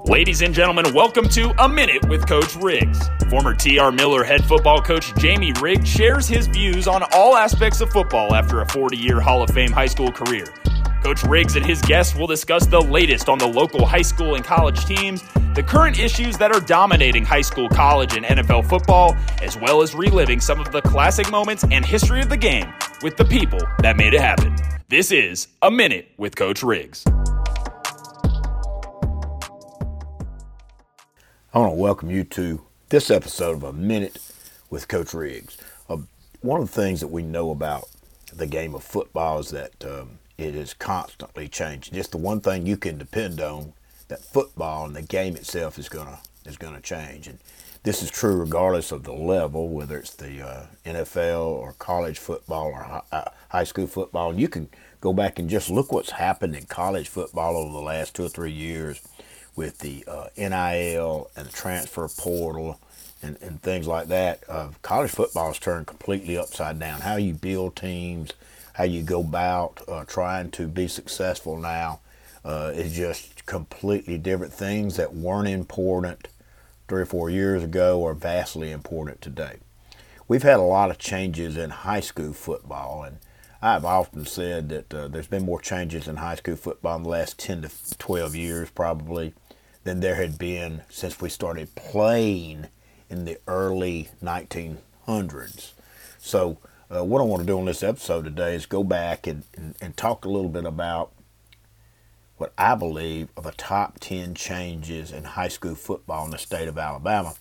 Ladies and gentlemen, welcome to A Minute with Coach Riggs. Former TR Miller head football coach Jamie Riggs shares his views on all aspects of football after a 40 year Hall of Fame high school career. Coach Riggs and his guests will discuss the latest on the local high school and college teams, the current issues that are dominating high school, college, and NFL football, as well as reliving some of the classic moments and history of the game with the people that made it happen. This is A Minute with Coach Riggs. I want to welcome you to this episode of A Minute with Coach Riggs. Uh, one of the things that we know about the game of football is that um, it is constantly changing. Just the one thing you can depend on that football and the game itself is gonna is gonna change, and this is true regardless of the level, whether it's the uh, NFL or college football or high, uh, high school football. And you can go back and just look what's happened in college football over the last two or three years with the uh, NIL and the transfer portal and, and things like that, uh, college football has turned completely upside down. How you build teams, how you go about uh, trying to be successful now uh, is just completely different. Things that weren't important three or four years ago are vastly important today. We've had a lot of changes in high school football, and I've often said that uh, there's been more changes in high school football in the last 10 to 12 years, probably than there had been since we started playing in the early 1900s. So, uh, what I want to do on this episode today is go back and, and, and talk a little bit about what I believe are the top 10 changes in high school football in the state of Alabama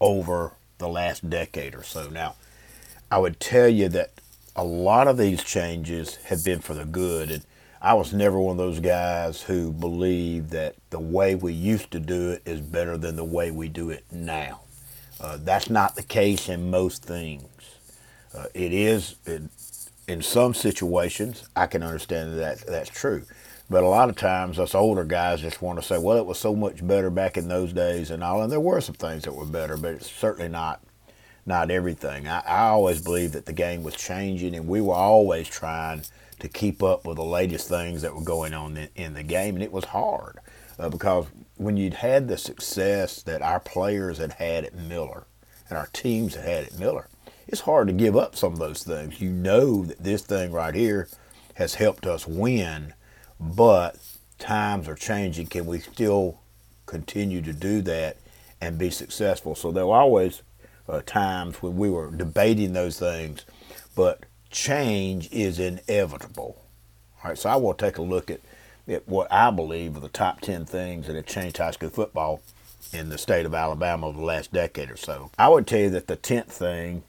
over the last decade or so. Now, I would tell you that a lot of these changes have been for the good. And I was never one of those guys who believed that the way we used to do it is better than the way we do it now. Uh, that's not the case in most things. Uh, it is in, in some situations. I can understand that that's true, but a lot of times us older guys just want to say, "Well, it was so much better back in those days," and all. And there were some things that were better, but it's certainly not not everything. I, I always believed that the game was changing, and we were always trying to keep up with the latest things that were going on in, in the game, and it was hard uh, because when you'd had the success that our players had had at Miller and our teams had had at Miller, it's hard to give up some of those things. You know that this thing right here has helped us win, but times are changing. Can we still continue to do that and be successful? So were always uh, times when we were debating those things, but change is inevitable. All right, so I want to take a look at, at what I believe are the top 10 things that have changed high school football in the state of Alabama over the last decade or so. I would tell you that the 10th thing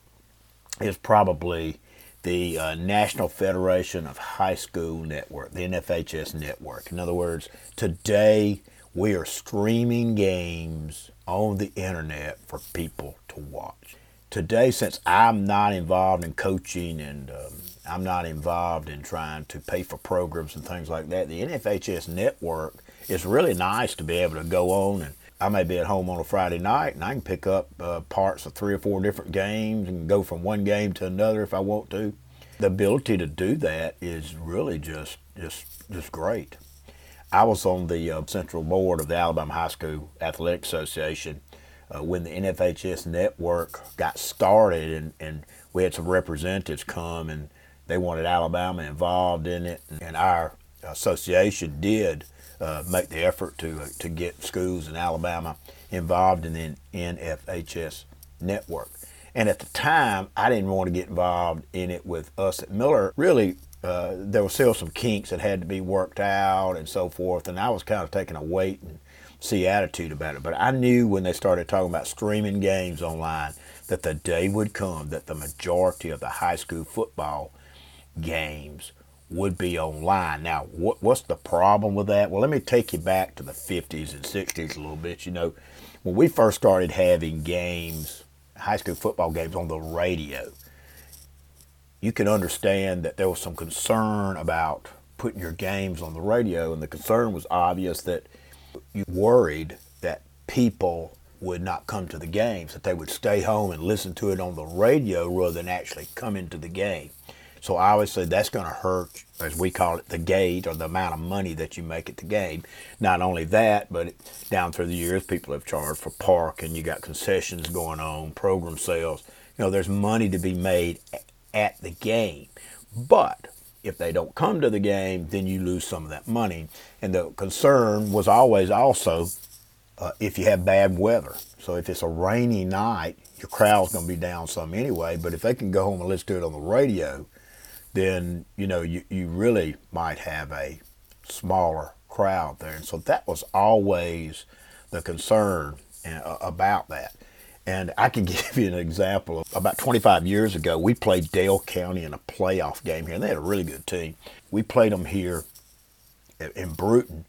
is probably the uh, National Federation of High School Network, the NFHS network. In other words, today we are streaming games on the internet for people to watch today, since I'm not involved in coaching and um, I'm not involved in trying to pay for programs and things like that, the NFHS network is really nice to be able to go on and I may be at home on a Friday night and I can pick up uh, parts of three or four different games and go from one game to another if I want to. The ability to do that is really just just just great. I was on the uh, central board of the Alabama High School Athletic Association uh, when the NFHS network got started, and, and we had some representatives come, and they wanted Alabama involved in it, and our association did uh, make the effort to uh, to get schools in Alabama involved in the NFHS network. And at the time, I didn't want to get involved in it with us at Miller. Really, uh, there were still some kinks that had to be worked out and so forth, and I was kind of taking a wait and see attitude about it. But I knew when they started talking about streaming games online that the day would come that the majority of the high school football games would be online. Now, what, what's the problem with that? Well, let me take you back to the 50s and 60s a little bit. You know, when we first started having games, high school football games on the radio, you can understand that there was some concern about putting your games on the radio, and the concern was obvious that you worried that people would not come to the games, that they would stay home and listen to it on the radio rather than actually come into the game. So obviously that's going to hurt, as we call it, the gate or the amount of money that you make at the game. Not only that, but down through the years, people have charged for parking. You got concessions going on, program sales. You know, there's money to be made at the game. But if they don't come to the game, then you lose some of that money. And the concern was always also uh, if you have bad weather. So if it's a rainy night, your crowd's going to be down some anyway. But if they can go home and listen to it on the radio, then you know you, you really might have a smaller crowd there. And so that was always the concern uh, about that. And I can give you an example. About 25 years ago, we played Dale County in a playoff game here, and they had a really good team. We played them here in Brewton,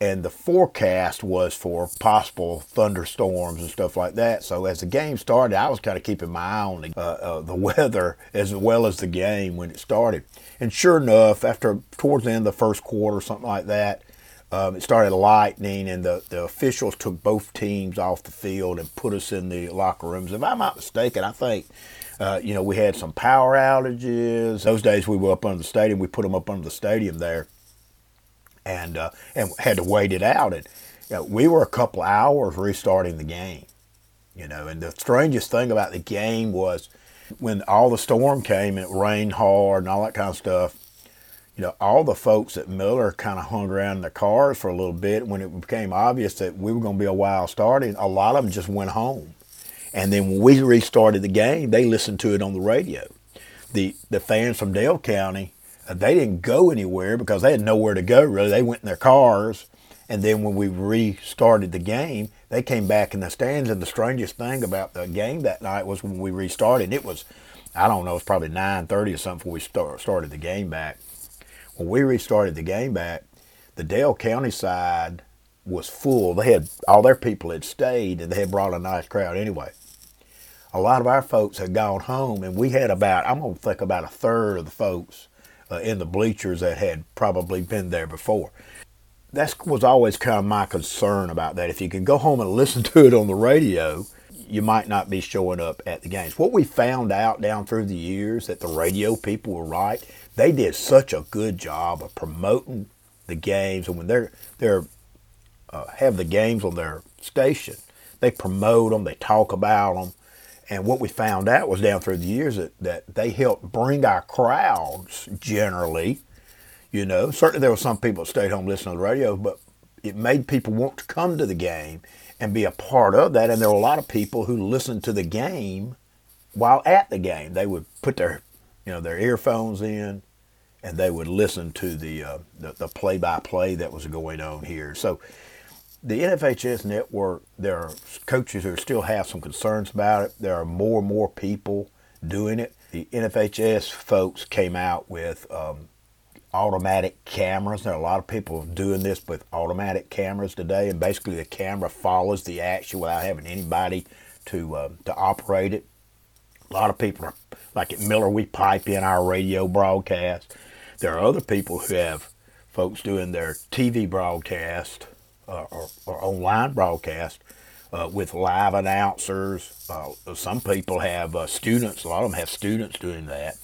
and the forecast was for possible thunderstorms and stuff like that. So as the game started, I was kind of keeping my eye on the, uh, uh, the weather as well as the game when it started. And sure enough, after towards the end of the first quarter, something like that, um, it started lightning, and the, the officials took both teams off the field and put us in the locker rooms. If I'm not mistaken, I think. Uh, you know, we had some power outages. Those days we were up under the stadium. We put them up under the stadium there and uh, and had to wait it out. And you know, we were a couple hours restarting the game, you know. And the strangest thing about the game was when all the storm came and it rained hard and all that kind of stuff. You know, all the folks at Miller kind of hung around in their cars for a little bit. When it became obvious that we were going to be a while starting, a lot of them just went home. And then when we restarted the game, they listened to it on the radio. The the fans from Dale County uh, they didn't go anywhere because they had nowhere to go really. They went in their cars, and then when we restarted the game, they came back in the stands. And the strangest thing about the game that night was when we restarted, it was, I don't know, it was probably 9:30 or something when we start, started the game back. When we restarted the game back, the Dale County side was full. They had all their people had stayed, and they had brought a nice crowd anyway. A lot of our folks had gone home, and we had about I'm gonna think about a third of the folks uh, in the bleachers that had probably been there before. That was always kind of my concern about that. If you can go home and listen to it on the radio, you might not be showing up at the games. What we found out down through the years that the radio people were right. They did such a good job of promoting the games, and when they're they're uh, have the games on their station, they promote them, they talk about them, and what we found out was down through the years that, that they helped bring our crowds generally. You know, certainly there were some people that stayed home listening to the radio, but it made people want to come to the game and be a part of that. And there were a lot of people who listened to the game while at the game. They would put their, you know, their earphones in, and they would listen to the uh, the, the play-by-play that was going on here. So the NFHS network, there are coaches who still have some concerns about it. There are more and more people doing it. The NFHS folks came out with um, automatic cameras. There are a lot of people doing this with automatic cameras today, and basically the camera follows the action without having anybody to uh, to operate it. A lot of people are like at Miller. We pipe in our radio broadcast. There are other people who have folks doing their TV broadcast uh, or, or, online broadcast uh, with live announcers. Uh, some people have uh, students, a lot of them have students doing that,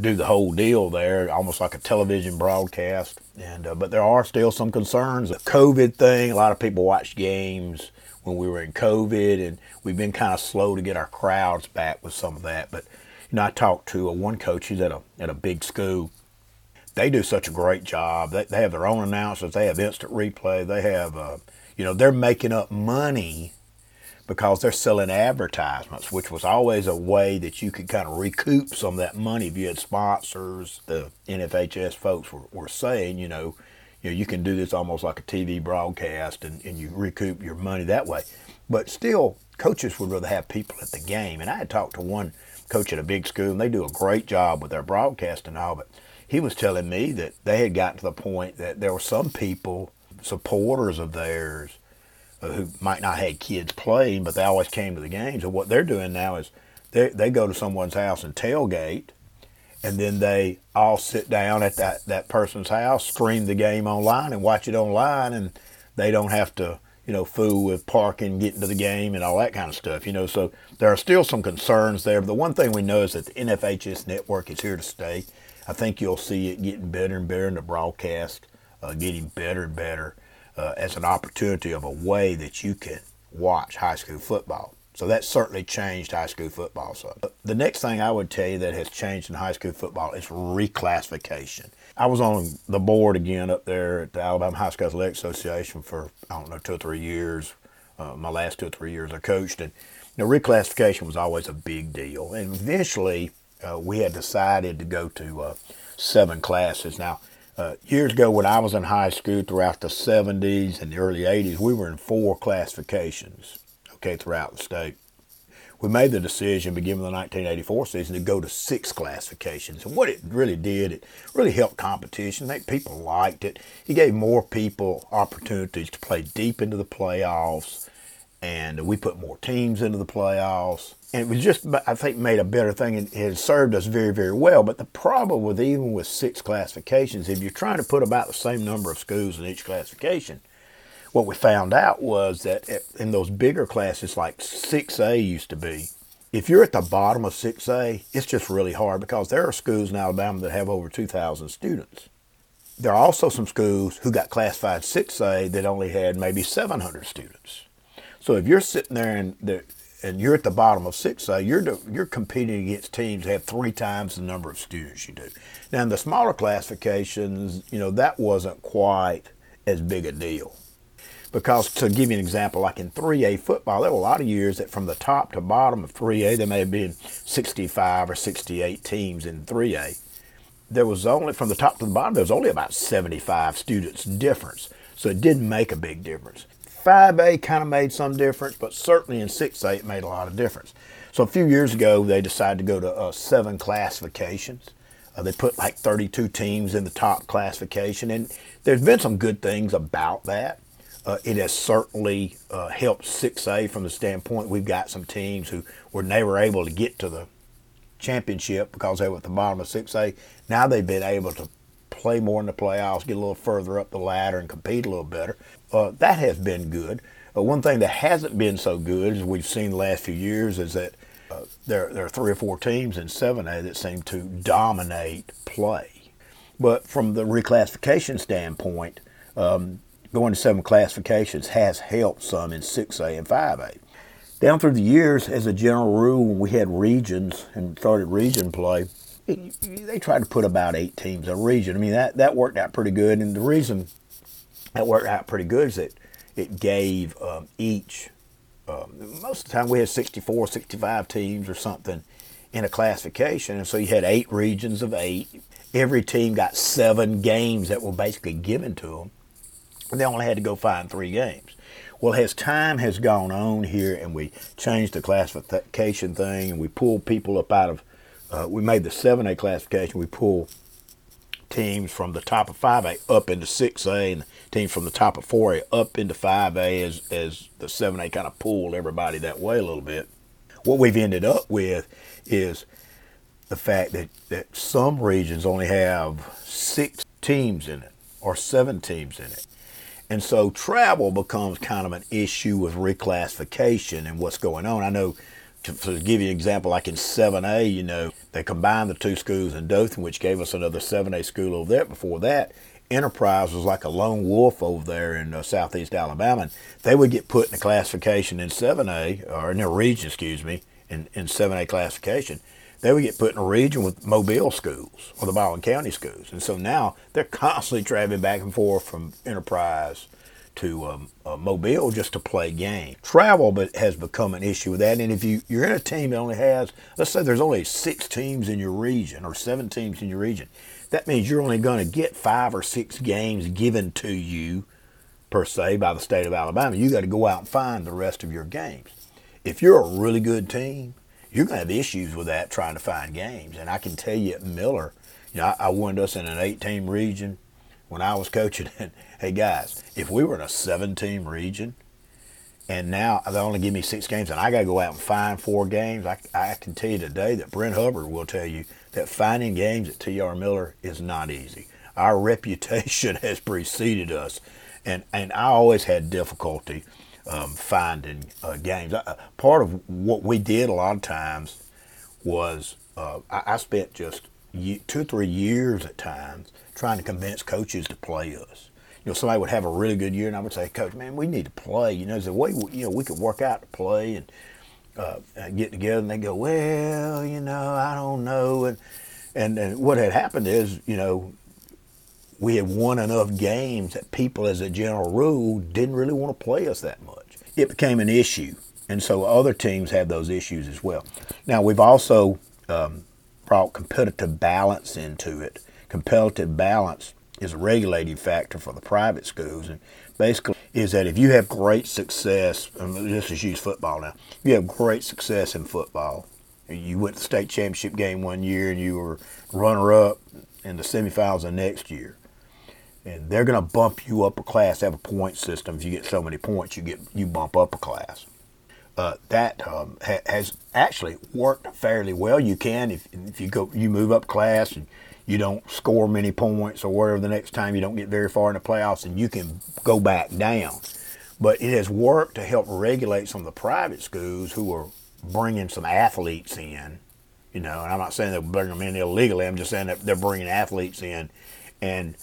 do the whole deal there, almost like a television broadcast. And uh, But there are still some concerns. The COVID thing, a lot of people watch games when we were in COVID, and we've been kind of slow to get our crowds back with some of that. But you know, I talked to a one coach. He's at a at a big school, they do such a great job. They, they have their own announcers. They have instant replay. They have, uh, you know, they're making up money because they're selling advertisements, which was always a way that you could kind of recoup some of that money if you had sponsors. The NFHS folks were, were saying, you know, you know, you can do this almost like a TV broadcast and, and you recoup your money that way. But still, coaches would rather have people at the game. And I had talked to one coach at a big school, and they do a great job with their broadcast and all, but he was telling me that they had gotten to the point that there were some people, supporters of theirs, uh, who might not have kids playing, but they always came to the games. And what they're doing now is they they go to someone's house and tailgate, and then they all sit down at that that person's house, stream the game online, and watch it online, and they don't have to you know, fool with parking, getting to the game, and all that kind of stuff. You know, so there are still some concerns there. But the one thing we know is that the NFHS network is here to stay. I think you'll see it getting better and better in the broadcast, uh, getting better and better uh, as an opportunity of a way that you can watch high school football. So that certainly changed high school football. So the next thing I would tell you that has changed in high school football is reclassification. I was on the board again up there at the Alabama High School Athletic Association for I don't know two or three years. Uh, my last two or three years I coached, and you know, reclassification was always a big deal. And eventually, uh, we had decided to go to uh, seven classes. Now, uh, years ago when I was in high school throughout the 70s and the early 80s, we were in four classifications, okay, throughout the state. We made the decision, beginning the 1984 season, to go to six classifications. And what it really did, it really helped competition. I think people liked it. It gave more people opportunities to play deep into the playoffs, and we put more teams into the playoffs and it was just I think made a better thing and it has served us very very well. But the problem with even with six classifications, if you're trying to put about the same number of schools in each classification, what we found out was that in those bigger classes like 6A used to be, if you're at the bottom of 6A, it's just really hard because there are schools in Alabama that have over 2,000 students. There are also some schools who got classified 6A that only had maybe 700 students. So if you're sitting there and and you're at the bottom of 6A, uh, you're you're competing against teams that have three times the number of students you do. Now in the smaller classifications, you know that wasn't quite as big a deal. Because to give you an example, like in 3A football, there were a lot of years that from the top to bottom of 3A, there may have been 65 or 68 teams in 3A. There was only, from the top to the bottom, there was only about 75 students difference. So it didn't make a big difference. 5A kind of made some difference, but certainly in 6A it made a lot of difference. So a few years ago, they decided to go to uh, seven classifications. Uh, they put like 32 teams in the top classification, and there's been some good things about that. Uh, it has certainly uh, helped 6A from the standpoint we've got some teams who were never able to get to the championship because they were at the bottom of 6A. Now they've been able to play more in the playoffs, get a little further up the ladder, and compete a little better. Uh, that has been good. But one thing that hasn't been so good, as we've seen the last few years, is that uh, there, there are three or four teams in 7A that seem to dominate play. But from the reclassification standpoint, um, going to seven classifications has helped some in 6A and 5A. Down through the years, as a general rule, when we had regions and started region play, they tried to put about eight teams a region. I mean, that, that worked out pretty good. And the reason that worked out pretty good is that it gave um, each, um, most of the time we had 64, 65 teams or something in a classification. And so you had eight regions of eight. Every team got seven games that were basically given to them. And they only had to go find three games. Well, as time has gone on here and we changed the classification thing and we pulled people up out of uh, we made the 7A classification. We pull teams from the top of 5A up into 6A and teams from the top of 4A up into 5A as, as the 7A kind of pulled everybody that way a little bit. What we've ended up with is the fact that, that some regions only have six teams in it or seven teams in it. And so travel becomes kind of an issue with reclassification and what's going on. I know to, give you an example, like in 7A, you know, they combined the two schools in Dothan, which gave us another 7A school over there. Before that, Enterprise was like a lone wolf over there in uh, southeast Alabama. And they would get put in a classification in 7A, or in a region, excuse me, in, in 7A classification. They would get put in a region with Mobile schools or the Baldwin County schools. And so now they're constantly traveling back and forth from Enterprise to um, uh, Mobile just to play games. Travel but has become an issue with that. And if you, you're in a team that only has, let's say there's only six teams in your region or seven teams in your region, that means you're only going to get five or six games given to you per se by the state of Alabama. You got to go out and find the rest of your games. If you're a really good team, you're going to have issues with that trying to find games. And I can tell you at Miller, you know, I, I won us in an eight-team region when I was coaching. And hey, guys, if we were in a seven-team region, and now they only give me six games, and I got to go out and find four games. I, I can tell you today that Brent Hubbard will tell you that finding games at T.R. Miller is not easy. Our reputation has preceded us, and and I always had difficulty um, finding uh, games. Uh, part of what we did a lot of times was uh, I, I spent just two or three years at times trying to convince coaches to play us. You know, somebody would have a really good year, and I would say, Coach, man, we need to play. You know, there's a way you know we could work out to play and uh, get together. And they go, well, you know, I don't know. And, and and what had happened is, you know, we had won enough games that people, as a general rule, didn't really want to play us that much. It became an issue, and so other teams have those issues as well. Now we've also um, brought competitive balance into it. Competitive balance is a regulating factor for the private schools, and basically is that if you have great success, and let's just use football now, you have great success in football, you went to the state championship game one year and you were runner up in the semifinals the next year, and they're going to bump you up a class. Have a point system. If you get so many points, you get you bump up a class. Uh, that um, ha- has actually worked fairly well. You can if, if you go you move up class and you don't score many points or whatever the next time you don't get very far in the playoffs and you can go back down. But it has worked to help regulate some of the private schools who are bringing some athletes in. You know, and I'm not saying they're bringing them in illegally. I'm just saying that they're bringing athletes in, and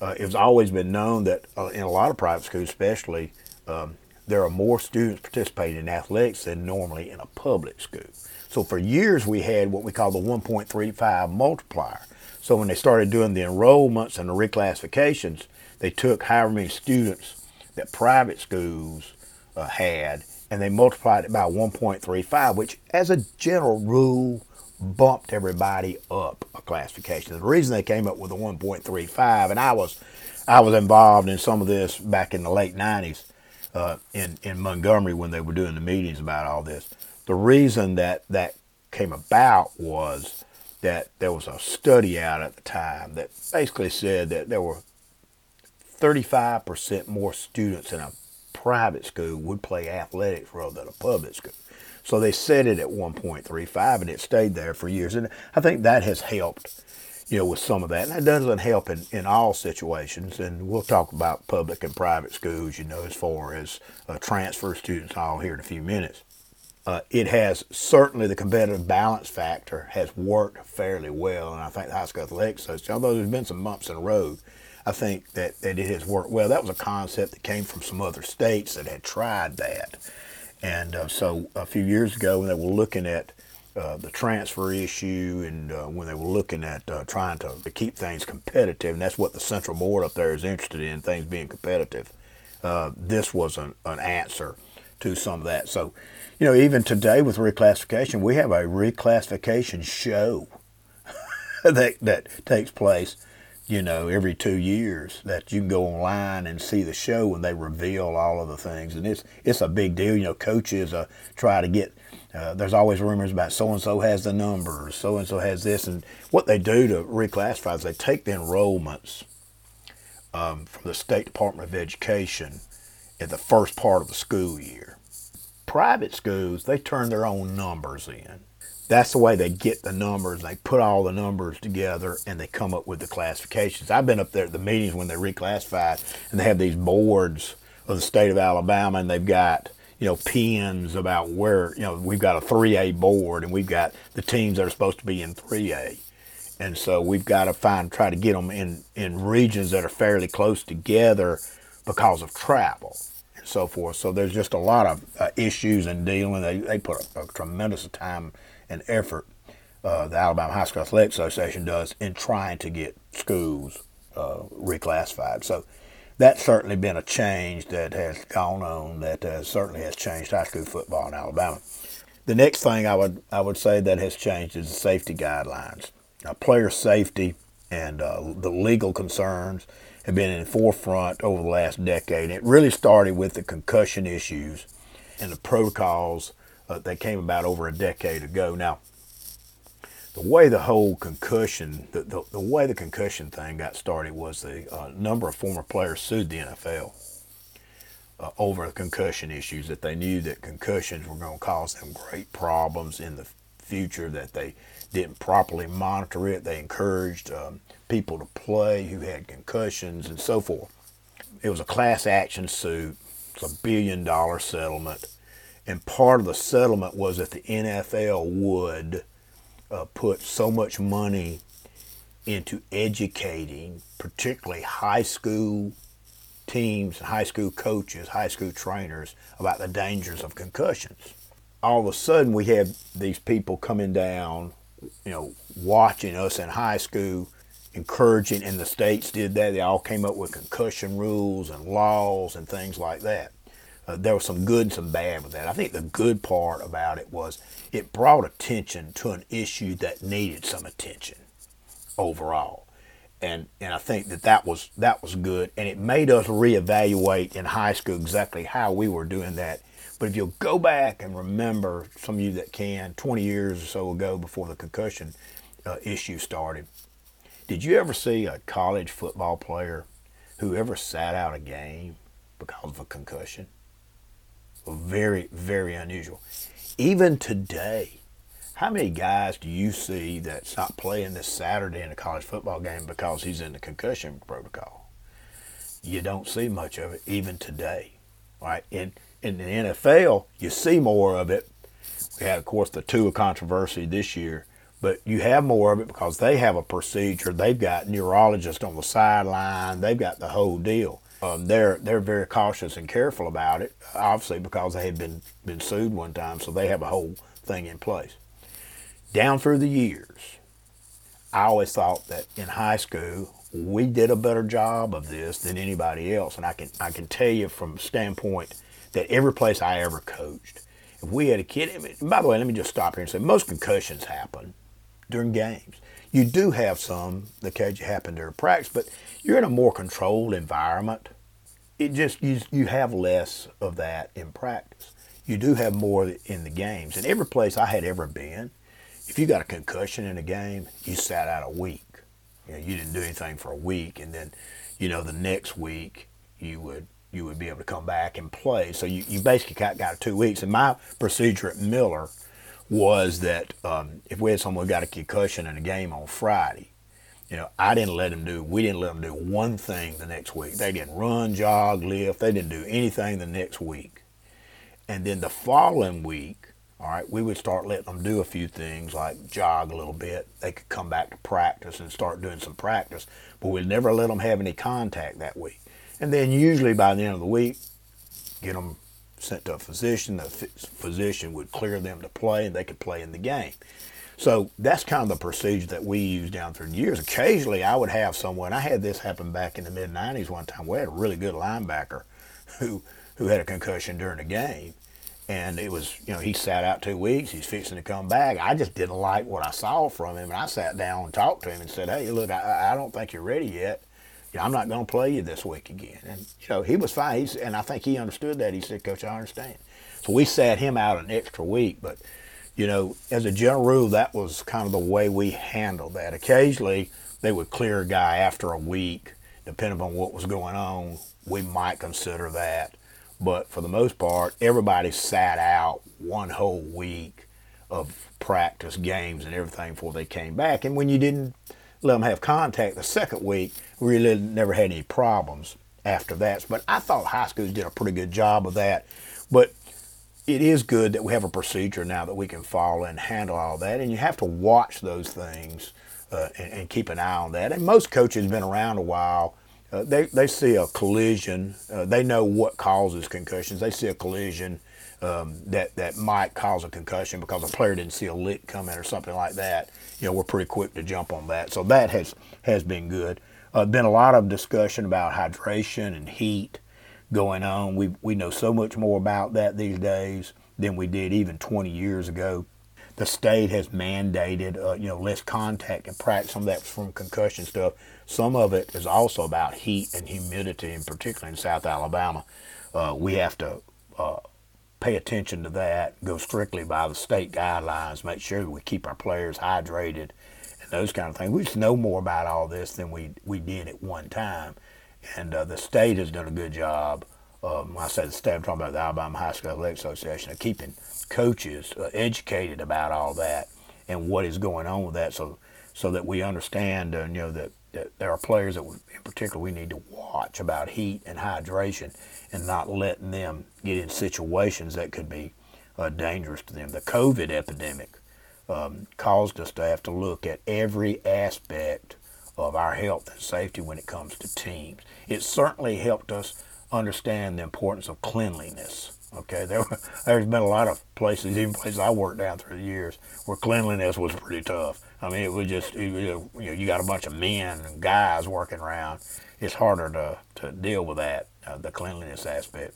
uh, it's always been known that uh, in a lot of private schools, especially, um, there are more students participating in athletics than normally in a public school. So for years we had what we call the 1.35 multiplier. So when they started doing the enrollments and the reclassifications, they took however many students that private schools uh, had and they multiplied it by 1.35, which as a general rule bumped everybody up a classification. The reason they came up with the 1.35, and I was I was involved in some of this back in the late 90s uh, in in Montgomery when they were doing the meetings about all this. The reason that that came about was that there was a study out at the time that basically said that there were 35% more students in a private school would play athletics rather than a public school. So they set it at 1.35 and it stayed there for years. And I think that has helped, you know, with some of that. And that doesn't help in, in all situations. And we'll talk about public and private schools, you know, as far as uh, transfer students all here in a few minutes uh, it has certainly the competitive balance factor has worked fairly well, and I think the high school athletics association, although there's been some bumps in the road, I think that, that it has worked well. That was a concept that came from some other states that had tried that, and uh, so a few years ago when they were looking at uh, the transfer issue and uh, when they were looking at uh, trying to, to, keep things competitive, and that's what the central board up there is interested in, things being competitive. Uh, this was an, an answer to some of that. So you know, even today with reclassification, we have a reclassification show that that takes place, you know, every two years. That you can go online and see the show and they reveal all of the things, and it's it's a big deal. You know, coaches uh, try to get. Uh, there's always rumors about so and so has the numbers, so and so has this, and what they do to reclassify is they take the enrollments um, from the State Department of Education at the first part of the school year private schools, they turn their own numbers in. That's the way they get the numbers. They put all the numbers together and they come up with the classifications. I've been up there at the meetings when they reclassified and they have these boards of the state of Alabama and they've got, you know, pins about where, you know, we've got a 3A board and we've got the teams that are supposed to be in 3A. And so we've got to find, try to get them in, in regions that are fairly close together because of travel so forth. So there's just a lot of uh, issues in dealing. They, they put a, a tremendous time and effort, uh, the Alabama High School Athletic Association does, in trying to get schools uh, reclassified. So that's certainly been a change that has gone on that uh, certainly has changed high school football in Alabama. The next thing I would I would say that has changed is the safety guidelines. Now, player safety and uh, the legal concerns have been in the forefront over the last decade. It really started with the concussion issues and the protocols uh, that came about over a decade ago. Now, the way the whole concussion, the, the, the way the concussion thing got started was the uh, number of former players sued the NFL uh, over concussion issues that they knew that concussions were going to cause them great problems in the future, that they didn't properly monitor it. They encouraged um, people to play who had concussions and so forth. It was a class action suit. It's a billion dollar settlement. And part of the settlement was that the NFL would uh, put so much money into educating, particularly high school teams, high school coaches, high school trainers about the dangers of concussions. All of a sudden, we have these people coming down, you know, watching us in high school, encouraging, and the states did that. They all came up with concussion rules and laws and things like that. Uh, there was some good and some bad with that. I think the good part about it was it brought attention to an issue that needed some attention overall and and I think that that was that was good, and it made us reevaluate in high school exactly how we were doing that. But if you'll go back and remember, some of you that can, 20 years or so ago, before the concussion uh, issue started, did you ever see a college football player who ever sat out a game because of a concussion? Very, very unusual. Even today, how many guys do you see that's not playing this Saturday in a college football game because he's in the concussion protocol? You don't see much of it even today, right? In in the NFL, you see more of it. We had, of course, the Tua controversy this year, but you have more of it because they have a procedure. They've got neurologists on the sideline. They've got the whole deal. Um, they're they're very cautious and careful about it, obviously because they had been been sued one time, so they have a whole thing in place down through the years, I always thought that in high school we did a better job of this than anybody else, and I can I can tell you from standpoint that every place I ever coached, if we had a kid, by the way, let me just stop here and say most concussions happen during games. You do have some that occasionally happen during practice, but you're in a more controlled environment. It just you you have less of that in practice. You do have more in the games, and every place I had ever been, if you got a concussion in a game, you sat out a week. You, know, you didn't do anything for a week, and then, you know, the next week you would you would be able to come back and play. So you, you basically got, got two weeks. And my procedure at Miller was that um, if we had someone who got a concussion in a game on Friday, you know, I didn't let them do, we didn't let them do one thing the next week. They didn't run, jog, lift. They didn't do anything the next week. And then the following week, all right, we would start letting them do a few things like jog a little bit. They could come back to practice and start doing some practice, but we'd never let them have any contact that week. And then usually by the end of the week, get them sent to a physician. The physician would clear them to play, and they could play in the game. So that's kind of the procedure that we use down through the years. Occasionally, I would have someone. I had this happen back in the mid '90s. One time, we had a really good linebacker who who had a concussion during a game, and it was you know he sat out two weeks he's fixing to come back i just didn't like what i saw from him and i sat down and talked to him and said hey look i, I don't think you're ready yet know, i'm not going to play you this week again. And you know he was fine. He's, and i think he understood that. He said coach i understand. So we sat him out an extra week but you know as a general rule that was kind of the way we handled that. Occasionally they would clear a guy after a week depending on what was going on. We might consider that. But for the most part, everybody sat out one whole week of practice games and everything before they came back. And when you didn't let them have contact the second week, we really never had any problems after that. But I thought high schools did a pretty good job of that. But it is good that we have a procedure now that we can follow and handle all that. And you have to watch those things uh, and, and, keep an eye on that. And most coaches have been around a while uh, they, they see a collision. Uh, they know what causes concussions. They see a collision um, that, that might cause a concussion because a player didn't see a lick coming or something like that. You know, we're pretty quick to jump on that. So that has, has been good. Uh, been a lot of discussion about hydration and heat going on. We, we know so much more about that these days than we did even 20 years ago the state has mandated, uh, you know, less contact and practice. Some of that's from concussion stuff. Some of it is also about heat and humidity, and particularly in South Alabama, uh, we have to uh, pay attention to that. Go strictly by the state guidelines. Make sure that we keep our players hydrated those kind of things. We just know more about all this than we we did at one time, and uh, the state has done a good job. Um, I said the state. I'm talking about the Alabama High School Athletic Association of keeping coaches uh, educated about all that and what is going on with that, so so that we understand, uh, you know, that, that, there are players that, we, in particular, we need to watch about heat and hydration, and not letting them get in situations that could be uh, dangerous to them. The COVID epidemic um, caused us to have to look at every aspect of our health and safety when it comes to teams. It certainly helped us understand the importance of cleanliness. Okay, there there's been a lot of places, even places I worked down through the years, where cleanliness was pretty tough. I mean, it was just you know you got a bunch of men and guys working around. It's harder to to deal with that uh, the cleanliness aspect.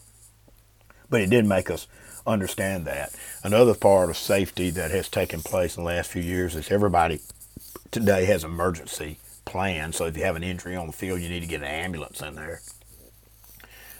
But it did make us understand that. Another part of safety that has taken place in the last few years is everybody today has emergency plans. So if you have an injury on the field, you need to get an ambulance in there.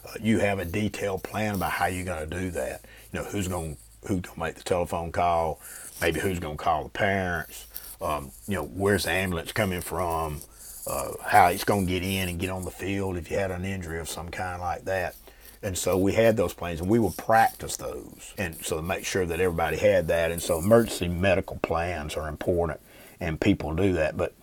Uh, you have a detailed plan about how you're going to do that. You know who's going who's going to make the telephone call, maybe who's going to call the parents. Um, you know where's the ambulance coming from, uh, how it's going to get in and get on the field if you had an injury of some kind like that. And so we had those plans, and we would practice those, and so to make sure that everybody had that. And so emergency medical plans are important, and people do that. But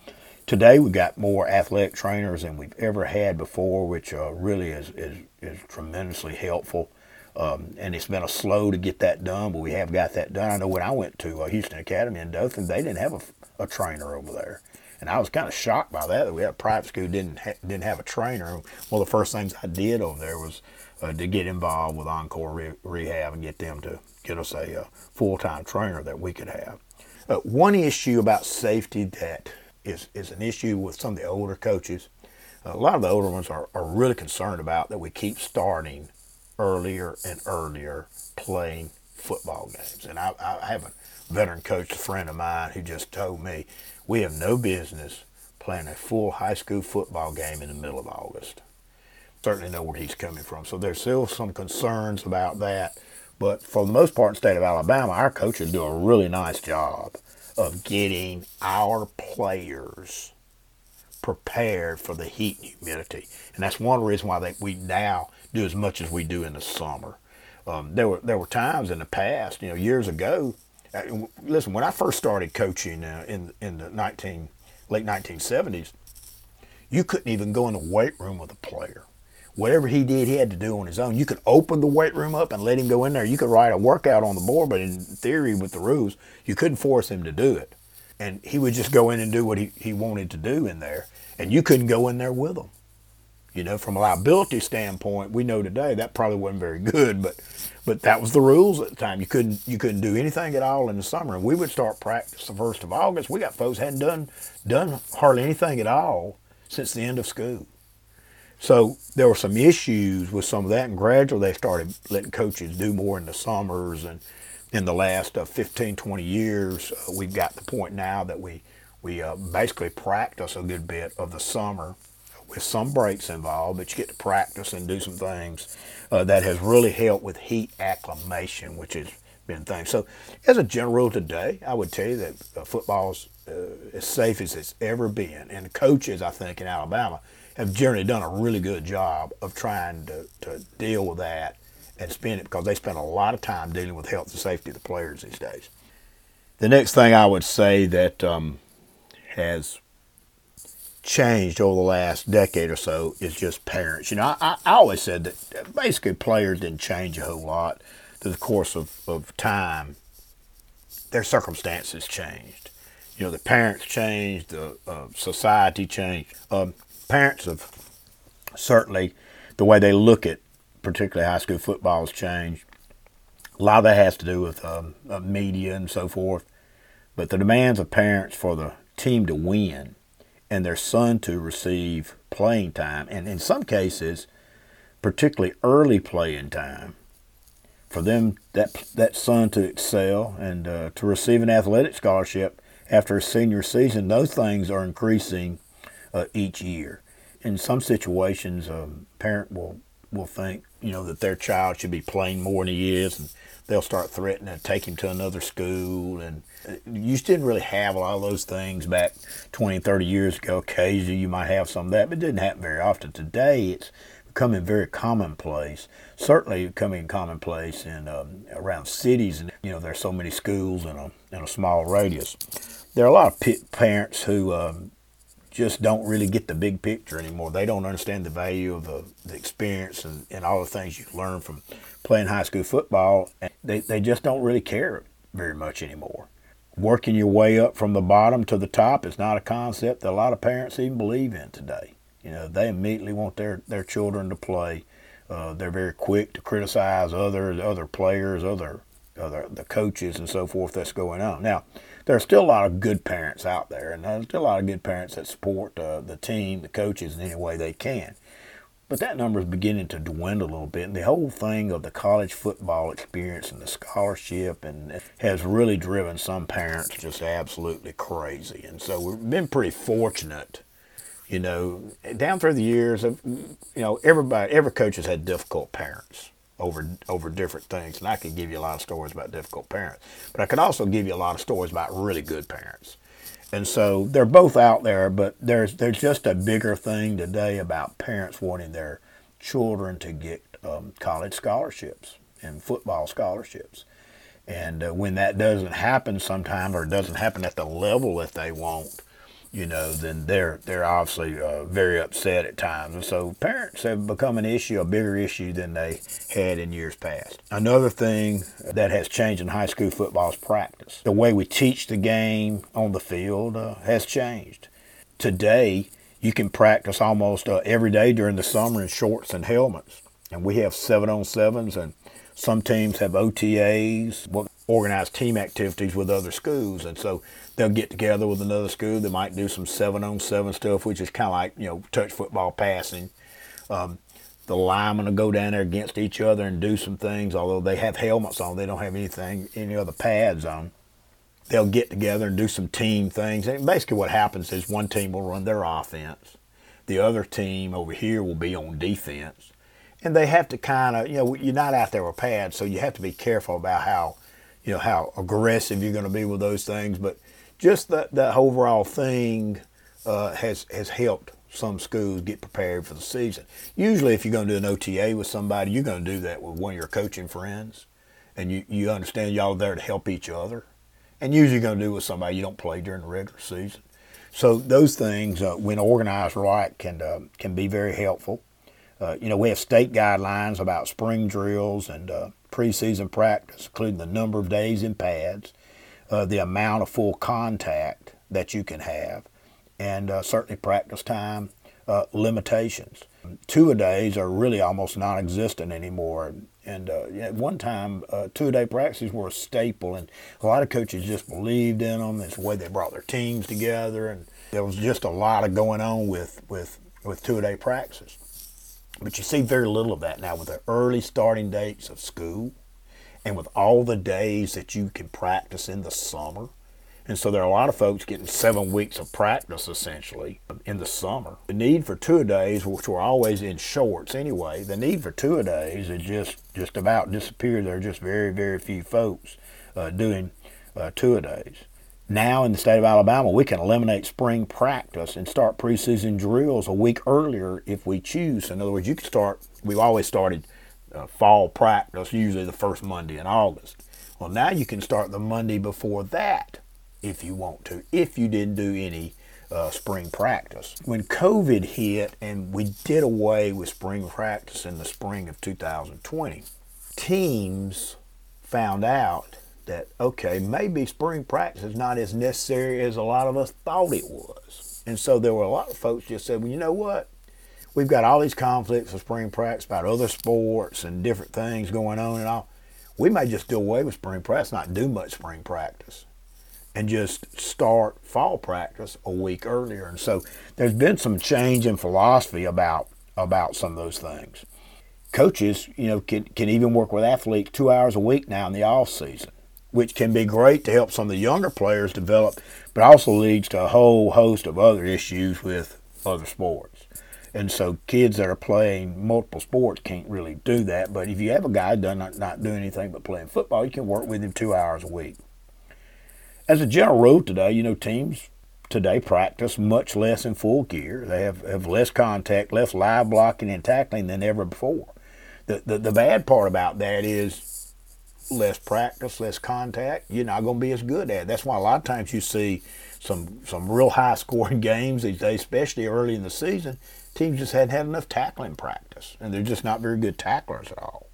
Today we've got more athletic trainers than we've ever had before, which uh, really is, is, is tremendously helpful. Um, and it's been a slow to get that done, but we have got that done. I know when I went to uh, Houston Academy in Dothan, they didn't have a, a, trainer over there, and I was kind of shocked by that. That we had a private school didn't ha- didn't have a trainer. One of the first things I did over there was uh, to get involved with Encore Re- Rehab and get them to get us a, uh, full time trainer that we could have. Uh, one issue about safety that is, is an issue with some of the older coaches. A lot of the older ones are, are really concerned about that we keep starting earlier and earlier playing football games. And I, I have a veteran coach, a friend of mine, who just told me we have no business playing a full high school football game in the middle of August. Certainly know where he's coming from. So there's still some concerns about that. But for the most part in the state of Alabama, our coaches do a really nice job of getting our players prepared for the heat and humidity. And that's one reason why they, we now do as much as we do in the summer. Um, there were there were times in the past, you know, years ago. Uh, listen, when I first started coaching uh, in in the 19 late 1970s, you couldn't even go in the weight room with a player whatever he did, he had to do on his own. You could open the weight room up and let him go in there. You could write a workout on the board, but in theory, with the rules, you couldn't force him to do it. And he would just go in and do what he, he wanted to do in there, and you couldn't go in there with him. You know, from a liability standpoint, we know today that probably wasn't very good, but but that was the rules at the time. You couldn't you couldn't do anything at all in the summer. And we would start practice the first of August. We got folks hadn't done done hardly anything at all since the end of school. So there were some issues with some of that, and gradually they started letting coaches do more in the summers. And in the last uh, 15, 20 years, uh, we've got the point now that we we uh, basically practice a good bit of the summer with some breaks involved, but you get to practice and do some things uh, that has really helped with heat acclimation, which has been things. So, as a general rule today, I would tell you that uh, football is uh, as safe as it's ever been, and coaches, I think, in Alabama have generally done a really good job of trying to, to deal with that and spend it because they spend a lot of time dealing with health and safety of the players these days. The next thing I would say that um, has changed over the last decade or so is just parents. You know, I, I always said that basically players didn't change a whole lot through the course of, of time. Their circumstances changed. You know, the parents changed, the uh, society changed. Um, parents have certainly the way they look at particularly high school football has changed. A lot of that has to do with um, media and so forth. But the demands of parents for the team to win and their son to receive playing time, and in some cases, particularly early playing time, for them that that son to excel and uh, to receive an athletic scholarship after a senior season, those things are increasing uh, each year. In some situations, a parent will will think you know that their child should be playing more than he is, and they'll start threatening to take him to another school. And uh, you just didn't really have a lot of those things back 20, 30 years ago. Occasionally, you might have some of that, but it didn't happen very often. Today, it's becoming very commonplace. Certainly, becoming commonplace in um, around cities, and you know there's so many schools in a in a small radius. There are a lot of parents who um, just don't really get the big picture anymore. They don't understand the value of the, the experience and, and all the things you learn from playing high school football. And they, they just don't really care very much anymore. working your way up from the bottom to the top is not a concept that a lot of parents even believe in today. You know, they immediately want their, their children to play. Uh, they're very quick to criticize other other players, other other the coaches and so forth that's going on. Now, there are still a lot of good parents out there, and there's still a lot of good parents that support uh, the team, the coaches in any way they can. But that number is beginning to dwindle a little bit. And the whole thing of the college football experience and the scholarship and has really driven some parents just absolutely crazy. And so we've been pretty fortunate, you know, down through the years. Of, you know, everybody, every coach has had difficult parents over over different things, and I can give you a lot of stories about difficult parents. But I can also give you a lot of stories about really good parents. And so they're both out there, but there's there's just a bigger thing today about parents wanting their children to get um, college scholarships and football scholarships. And uh, when that doesn't happen sometimes, or doesn't happen at the level that they want, you know, then they're they're obviously uh, very upset at times. And so parents have become an issue, a bigger issue than they had in years past. Another thing that has changed in high school football is practice. The way we teach the game on the field uh, has changed. Today, you can practice almost uh, every day during the summer in shorts and helmets. And we have seven on sevens, and some teams have OTAs, organized team activities with other schools. And so they'll get together with another school. They might do some seven on seven stuff, which is kind of like, you know, touch football passing. Um, the linemen will go down there against each other and do some things, although they have helmets on. They don't have anything, any other pads on. They'll get together and do some team things. And basically, what happens is one team will run their offense, the other team over here will be on defense. And they have to kind of, you know, you're not out there with pads, so you have to be careful about how, you know, how aggressive you're going to be with those things. But just that, that overall thing uh, has has helped some schools get prepared for the season. Usually, if you're going to do an OTA with somebody, you're going to do that with one of your coaching friends, and you, you understand y'all are there to help each other. And usually, you're going to do with somebody you don't play during the regular season. So those things, uh, when organized right, can uh, can be very helpful. Uh, you know, we have state guidelines about spring drills and uh, preseason practice, including the number of days in pads uh, the amount of full contact that you can have, and uh, certainly practice time uh, limitations. Two a days are really almost non-existent anymore. And uh, at one time, uh, two a day practices were a staple, and a lot of coaches just believed in them. It's the way they brought their teams together, and there was just a lot of going on with with with two a day practices. But you see very little of that now with the early starting dates of school and with all the days that you can practice in the summer. And so there are a lot of folks getting seven weeks of practice essentially in the summer. The need for two a days, which were always in shorts anyway, the need for two a days has just just about disappeared. There are just very very few folks uh, doing uh, two a days. Now in the state of Alabama, we can eliminate spring practice and start preseason drills a week earlier if we choose. In other words, you can start. We've always started uh, fall practice, usually the first Monday in August. Well, now you can start the Monday before that if you want to, if you didn't do any uh, spring practice. When COVID hit and we did away with spring practice in the spring of 2020, teams found out that, okay, maybe spring practice is not as necessary as a lot of us thought it was. And so there were a lot of folks just said, well, you know what? We've got all these conflicts of spring practice about other sports and different things going on and all. We may just do away with spring practice, not do much spring practice, and just start fall practice a week earlier. And so there's been some change in philosophy about about some of those things. Coaches, you know, can, can even work with athletes two hours a week now in the off season, which can be great to help some of the younger players develop, but also leads to a whole host of other issues with other sports. And so kids that are playing multiple sports can't really do that. But if you have a guy done not, not doing anything but playing football, you can work with him two hours a week. As a general rule today, you know, teams today practice much less in full gear. They have, have less contact, less live blocking and tackling than ever before. The, the, the bad part about that is less practice, less contact, you're not going to be as good at it. That's why a lot of times you see some some real high scoring games these days, especially early in the season, teams just hadn't had enough tackling practice, and they're just not very good tacklers at all.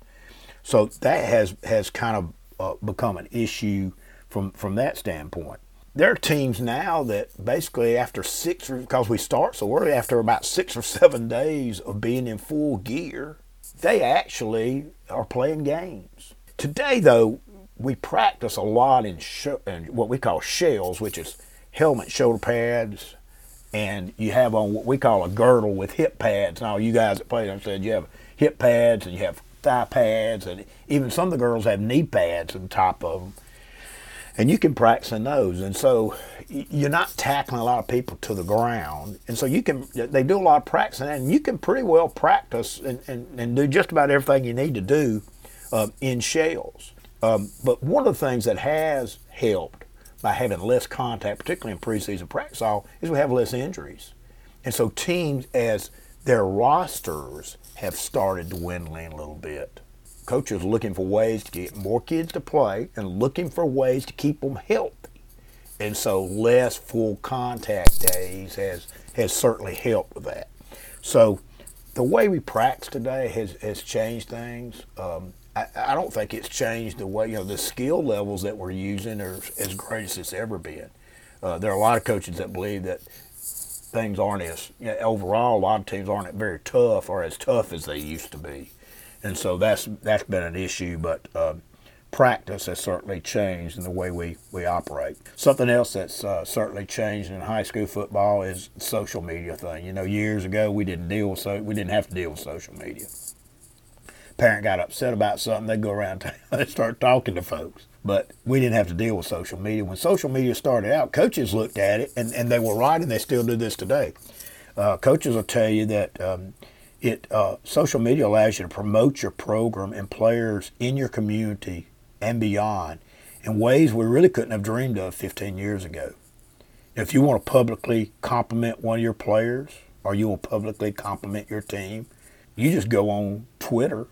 So that has has kind of uh, become an issue from from that standpoint. There are teams now that basically after six, because we start so early, after about six or seven days of being in full gear, they actually are playing games. Today, though, we practice a lot in, sh- in what we call shells, which is helmet, shoulder pads, and you have on what we call a girdle with hip pads. Now, you guys that play, I said you have hip pads and you have thigh pads, and even some of the girls have knee pads on top of them. And you can practice in those. And so you're not tackling a lot of people to the ground. And so you can, they do a lot of practicing, and you can pretty well practice and, and, and do just about everything you need to do uh, in shells. Um, but one of the things that has helped by having less contact, particularly in preseason practice, all is we have less injuries. And so teams, as their rosters have started dwindling a little bit, coaches looking for ways to get more kids to play and looking for ways to keep them healthy. And so less full contact days has has certainly helped with that. So the way we practice today has, has changed things. Um, I, I don't think it's changed the way, you know, the skill levels that we're using are as great as it's ever been. Uh, there are a lot of coaches that believe that things aren't as, you know, overall, a lot of teams aren't very tough or as tough as they used to be. And so that's that's been an issue, but uh, practice has certainly changed in the way we, we operate. Something else that's uh, certainly changed in high school football is social media thing. You know, years ago we didn't deal so we didn't have to deal with social media parent got upset about something, they'd go around town and start talking to folks. But we didn't have to deal with social media. When social media started out, coaches looked at it, and, and they were right, and they still do this today. Uh, coaches will tell you that um, it uh, social media allows you to promote your program and players in your community and beyond in ways we really couldn't have dreamed of 15 years ago. If you want to publicly compliment one of your players, or you will publicly compliment your team, you just go on Twitter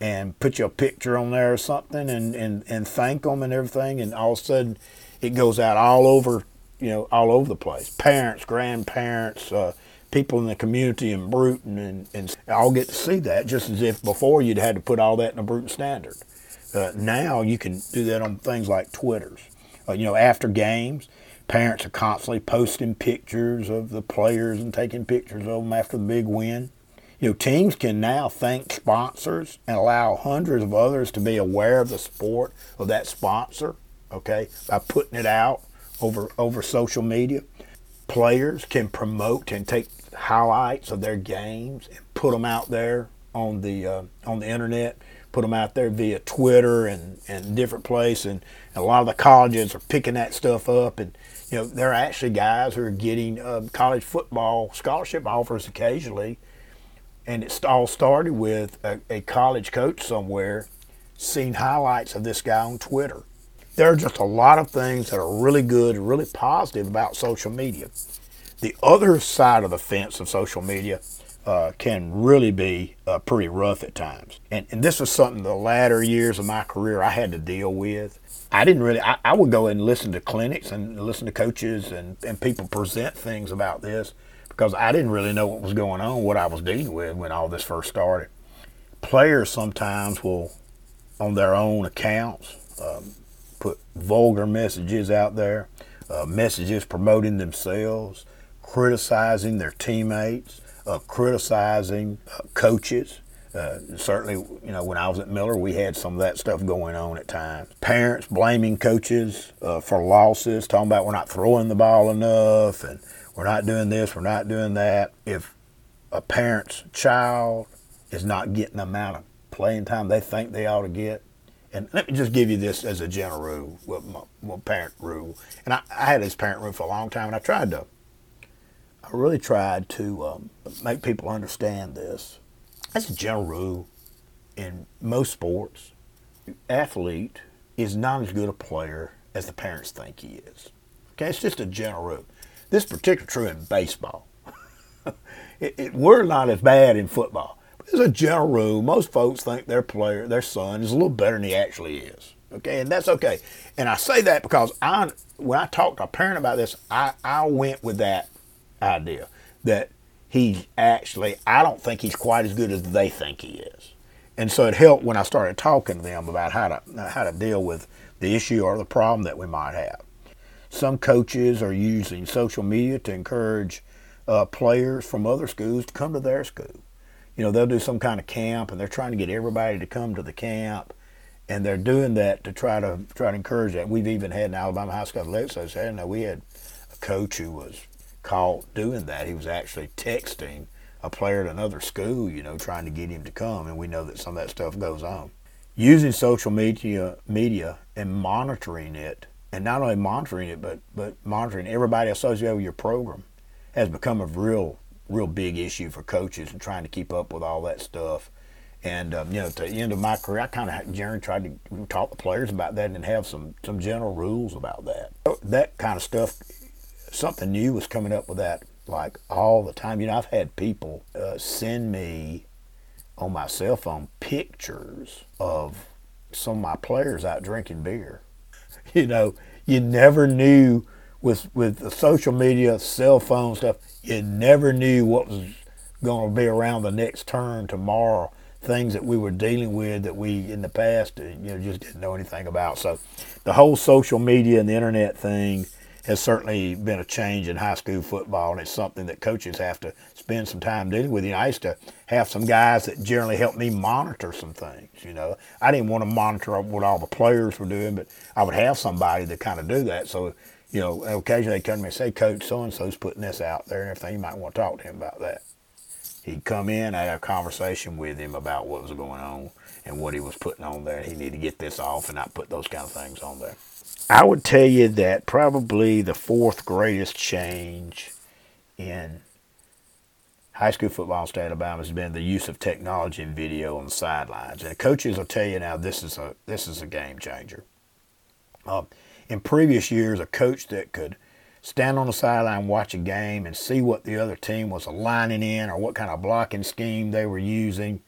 and put your picture on there or something and, and, and thank them and everything. And all of a sudden it goes out all over, you know, all over the place. Parents, grandparents, uh, people in the community in Brewton and, and all get to see that just as if before you'd had to put all that in a Brewton standard. Uh, now you can do that on things like Twitters. Uh, you know, after games, parents are constantly posting pictures of the players and taking pictures of them after the big win. You know, teams can now thank sponsors and allow hundreds of others to be aware of the sport of that sponsor, okay, by putting it out over over social media. Players can promote and take highlights of their games and put them out there on the uh, on the internet, put them out there via Twitter and and different places. And, and, a lot of the colleges are picking that stuff up, and you know there are actually guys who are getting uh, college football scholarship offers occasionally and it all started with a, a college coach somewhere seeing highlights of this guy on Twitter. There are just a lot of things that are really good really positive about social media. The other side of the fence of social media uh, can really be uh, pretty rough at times. And, and this was something the latter years of my career I had to deal with. I didn't really, I, I would go and listen to clinics and listen to coaches and, and people present things about this because I didn't really know what was going on, what I was dealing with when all this first started. Players sometimes will, on their own accounts, um, put vulgar messages out there, uh, messages promoting themselves, criticizing their teammates, uh, criticizing uh, coaches. Uh, certainly, you know, when I was at Miller, we had some of that stuff going on at times. Parents blaming coaches uh, for losses, talking about we're not throwing the ball enough, and we're not doing this, we're not doing that. If a parent's child is not getting the amount of playing time they think they ought to get, and let me just give you this as a general rule, what my, parent rule. And I, I, had this parent rule for a long time, and I tried to, I really tried to um, make people understand this. As a general rule, in most sports, athlete is not as good a player as the parents think he is. Okay, it's just a general rule. This particular true in baseball. it, it, we're not as bad in football. But as a general rule, most folks think their player, their son, is a little better than he actually is. Okay, and that's okay. And I say that because I, when I talked to a parent about this, I, I went with that idea that he's actually, I don't think he's quite as good as they think he is. and so it helped when I started talking to them about how to how to deal with the issue or the problem that we might have. Some coaches are using social media to encourage uh, players from other schools to come to their school. You know, they'll do some kind of camp, and they're trying to get everybody to come to the camp, and they're doing that to try to try to encourage that. We've even had an Alabama High School Athletics Association. Now we had a coach who was caught doing that. He was actually texting a player at another school, you know, trying to get him to come, and we know that some of that stuff goes on. Using social media, media and monitoring it, and not only monitoring it, but but monitoring everybody associated with your program, has become a real real big issue for coaches and trying to keep up with all that stuff. And um, you know, at the end of my career, I kind of generally tried to talk to players about that and have some some general rules about that. That kind of stuff. Something new was coming up with that like all the time. You know, I've had people uh, send me on my cell phone pictures of some of my players out drinking beer. You know, you never knew with with the social media, cell phone stuff. You never knew what was going to be around the next turn tomorrow. Things that we were dealing with that we in the past, uh, you know, just didn't know anything about. So, the whole social media and the internet thing has certainly been a change in high school football, and it's something that coaches have to spend some time dealing with. You know, I used to have some guys that generally helped me monitor some things. You know, I didn't want to monitor what all the players were doing, but I would have somebody to kind of do that. So, you know, occasionally they come to me and say, Coach, so and so's putting this out there and everything. You might want to talk to him about that. He'd come in, I'd have a conversation with him about what was going on and what he was putting on there. He needed to get this off and not put those kind of things on there. I would tell you that probably the fourth greatest change in high school football state of Alabama has been the use of technology and video on the sidelines. And coaches will tell you now this is a this is a game changer. Um, in previous years, a coach that could stand on the sideline, watch a game, and see what the other team was aligning in, or what kind of blocking scheme they were using,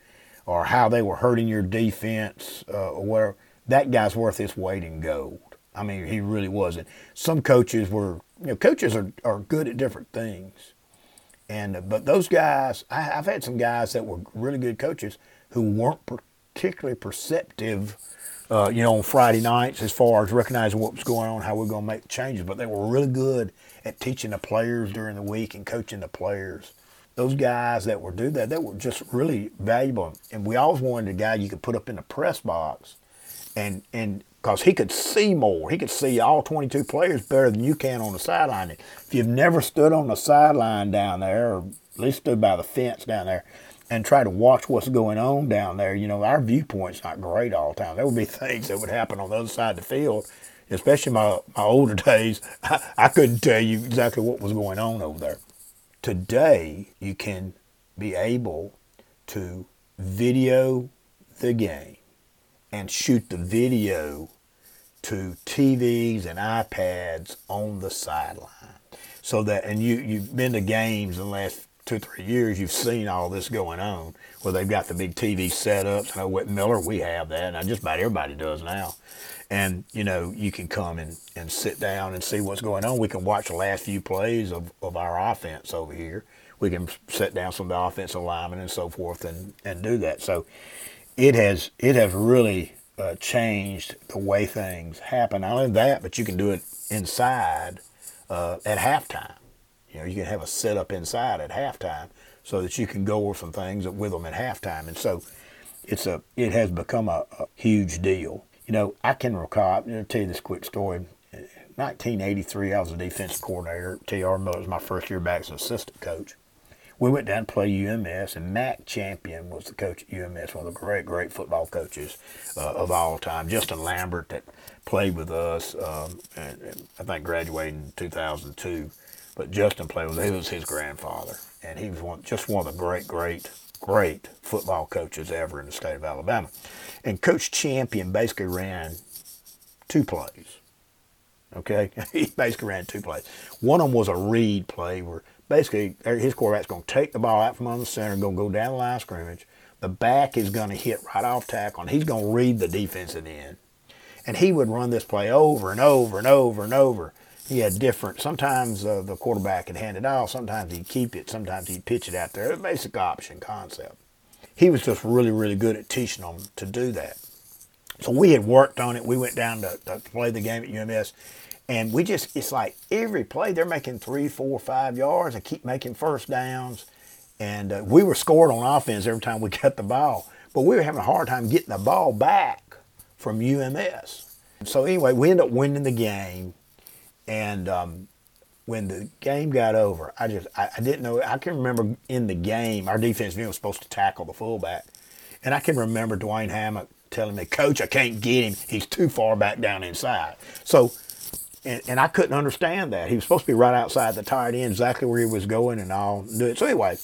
or how they were hurting your defense, uh, or whatever. That guy's worth his weight in gold. I mean, he really wasn't. Some coaches were, you know, coaches are, are good at different things. And, but those guys, I, have had some guys that were really good coaches who weren't particularly perceptive, uh, you know, on Friday nights as far as recognizing what was going on, how we are going to make changes. But they were really good at teaching the players during the week and coaching the players. Those guys that were do that, they were just really valuable. And we always wanted a guy you could put up in the press box and and because he could see more. He could see all 22 players better than you can on the sideline. If you've never stood on the sideline down there, or at least stood by the fence down there, and try to watch what's going on down there, you know, our viewpoint's not great all the time. There would be things that would happen on the other side of the field, especially my, my older days. I, I couldn't tell you exactly what was going on over there. Today, you can be able to video the game and shoot the video to TVs and iPads on the sideline. So that, and you, you've been to games in the last two, three years, you've seen all this going on where they've got the big TV setups. I know at Miller we have that, and just about everybody does now. And, you know, you can come and, and sit down and see what's going on. We can watch the last few plays of, of our offense over here. We can sit down some of the offensive linemen and so forth and, and do that. So it has it has really uh, changed the way things happen. Not only that, but you can do it inside uh, at halftime. You know, you can have a setup inside at halftime so that you can go over some things with them at halftime. And so it's a it has become a, a huge deal. You know, I can recall. I'll tell you this quick story. 1983, I was a defensive coordinator. T.R. Miller was my first year back as an assistant coach we went down to play UMS, and Mack Champion was the coach at UMS, one of the great, great football coaches uh, of all time. Justin Lambert that played with us, um, and, and I think graduated in 2002. But Justin played with he was his grandfather, and he was one, just one of the great, great, great football coaches ever in the state of Alabama. And Coach Champion basically ran two plays. Okay, he basically ran two plays. One of them was a read play where basically his quarterback's going to take the ball out from under the center and going to go down the line of scrimmage. The back is going to hit right off tackle, and he's going to read the defensive end. And he would run this play over and over and over and over. He had different. Sometimes uh, the quarterback would hand it off. Sometimes he'd keep it. Sometimes he'd pitch it out there. A basic option concept. he was just really, really good at teaching them to do that. So we had worked on it. We went down to, to play the game at UMS, and we just, it's like every play, they're making three, four, five yards and keep making first downs. And uh, we were scored on offense every time we got the ball, but we were having a hard time getting the ball back from UMS. So anyway, we ended up winning the game. And um, when the game got over, I just I, I, didn't know. I can remember in the game, our defense was supposed to tackle the fullback, and I can remember Dwayne Hammock telling me, "Coach, I can't get him. He's too far back down inside." So and, and, I couldn't understand that. He was supposed to be right outside the tight end, exactly where he was going, and all do it. So anyway,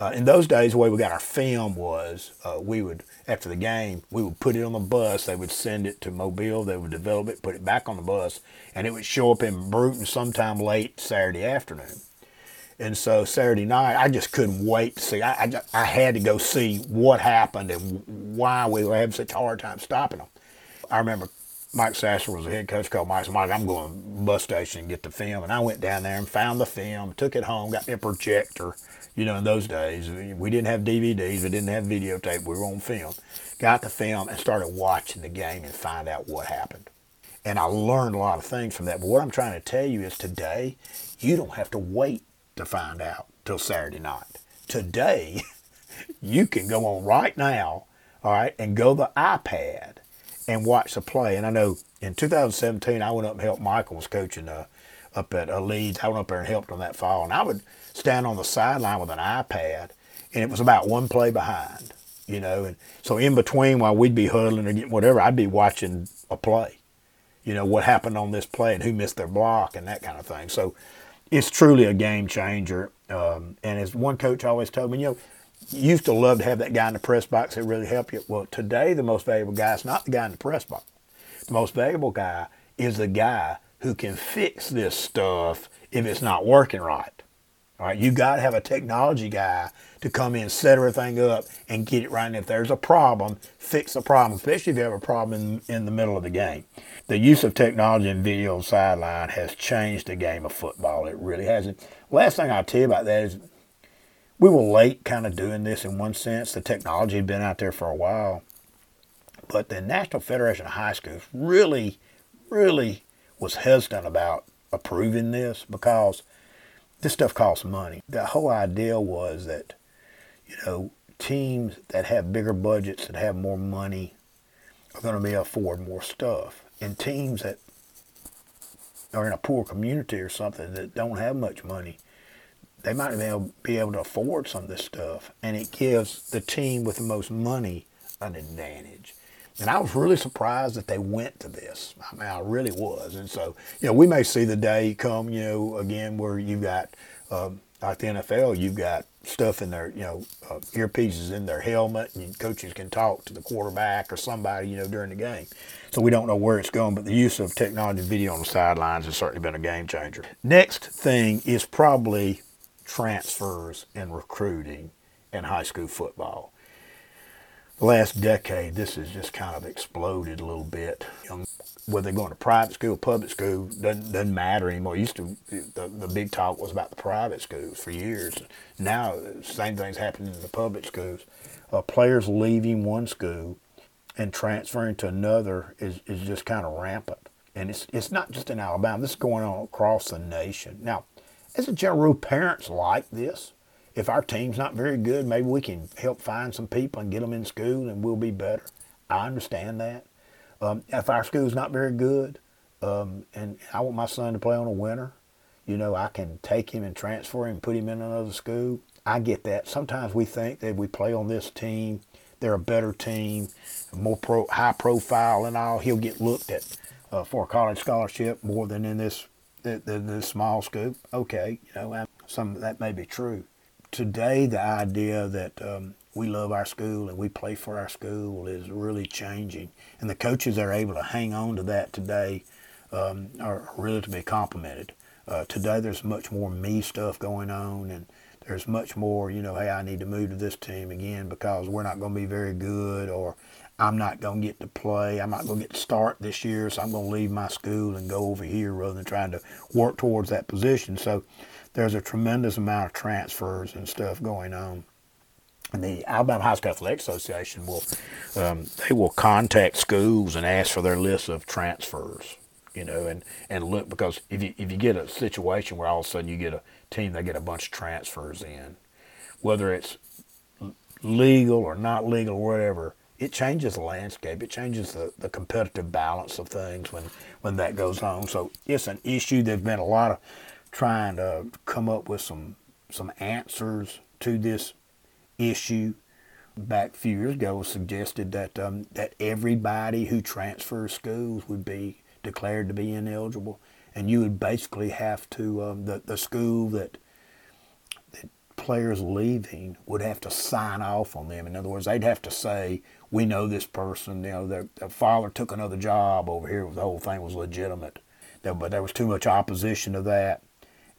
uh, in those days, the way we got our film was uh, we would after the game we would put it on the bus. They would send it to Mobile. They would develop it, put it back on the bus, and it would show up in Brewton sometime late Saturday afternoon. And so Saturday night, I just couldn't wait to see. I, I, I had to go see what happened and why we were having such a hard time stopping them. I remember Mike Sasser was the head coach, called Mike. Mike, I'm going to bus station and get the film. And I went down there and found the film, took it home, got me a projector. You know, in those days, we didn't have DVDs, we didn't have videotape, we were on film. Got the film and started watching the game and find out what happened. And I learned a lot of things from that. But what I'm trying to tell you is today, you don't have to wait to find out till Saturday night. Today, you can go on right now, all right, and go the iPad and watch the play. And I know in 2017, I went up and helped Michael was coaching uh, up at uh, Leeds. I went up there and helped on that fall, and I would stand on the sideline with an iPad, and it was about one play behind, you know. And so in between, while we'd be huddling or getting whatever, I'd be watching a play, you know, what happened on this play and who missed their block and that kind of thing. So it's truly a game changer. Um, and as one coach always told me, you know, used to love to have that guy in the press box that really helped you. Well, today the most valuable guy is not the guy in the press box. The most valuable guy is the guy who can fix this stuff if it's not working right. All right, you got to have a technology guy to come in, set everything up, and get it right. And if there's a problem, fix the problem, especially if you have a problem in, in the middle of the game. The use of technology and video sideline has changed the game of football. It really hasn't. Last thing I'll tell you about that is we were late kind of doing this in one sense. The technology had been out there for a while. But the National Federation of High Schools really, really was hesitant about approving this because this stuff costs money. The whole idea was that, you know, teams that have bigger budgets, that have more money, are going to be able to afford more stuff. And teams that are in a poor community or something that don't have much money, they might be able to afford some of this stuff, and it gives the team with the most money an advantage. And I was really surprised that they went to this. I mean, I really was. And so, you know, we may see the day come, you know, again where you've got, um, like the NFL, you've got stuff in their, you know, uh, earpieces in their helmet, and coaches can talk to the quarterback or somebody, you know, during the game. So we don't know where it's going, but the use of technology video on the sidelines has certainly been a game changer. Next thing is probably transfers and recruiting in high school football. The last decade, this has just kind of exploded a little bit. Whether they're going to private school, public school, doesn't, doesn't matter anymore. Used to, the, the big talk was about the private schools for years. Now, same thing's happening in the public schools. Uh, players leaving one school and transferring to another is, is just kind of rampant. And it's, it's not just in Alabama. This is going on across the nation. Now, as a general rule, parents like this. If our team's not very good, maybe we can help find some people and get them in school and we'll be better. I understand that. Um, if our school's not very good um, and I want my son to play on a winner, you know, I can take him and transfer him and put him in another school. I get that. Sometimes we think that we play on this team, they're a better team, more pro, high profile and all. He'll get looked at uh, for a college scholarship more than in this the, the, the small scoop, okay, you know, some that may be true. Today, the idea that um, we love our school and we play for our school is really changing, and the coaches that are able to hang on to that today um, are really to be complimented. Uh, today, there's much more me stuff going on, and there's much more, you know, hey, I need to move to this team again because we're not going to be very good, or I'm not going to get to play. I'm not going to get to start this year, so I'm going to leave my school and go over here rather than trying to work towards that position. So there's a tremendous amount of transfers and stuff going on. and the Alabama High School Athletic Association will um, they will contact schools and ask for their list of transfers, you know, and, and look because if you if you get a situation where all of a sudden you get a team that get a bunch of transfers in, whether it's legal or not legal or whatever, it changes the landscape. It changes the, the competitive balance of things when, when that goes on. So it's an issue. There's been a lot of trying to come up with some some answers to this issue. Back a few years ago, was suggested that um, that everybody who transfers schools would be declared to be ineligible, and you would basically have to um, the the school that players leaving would have to sign off on them. In other words, they'd have to say, "We know this person. You know, their, their father took another job over here. The whole thing was legitimate." But there was too much opposition to that.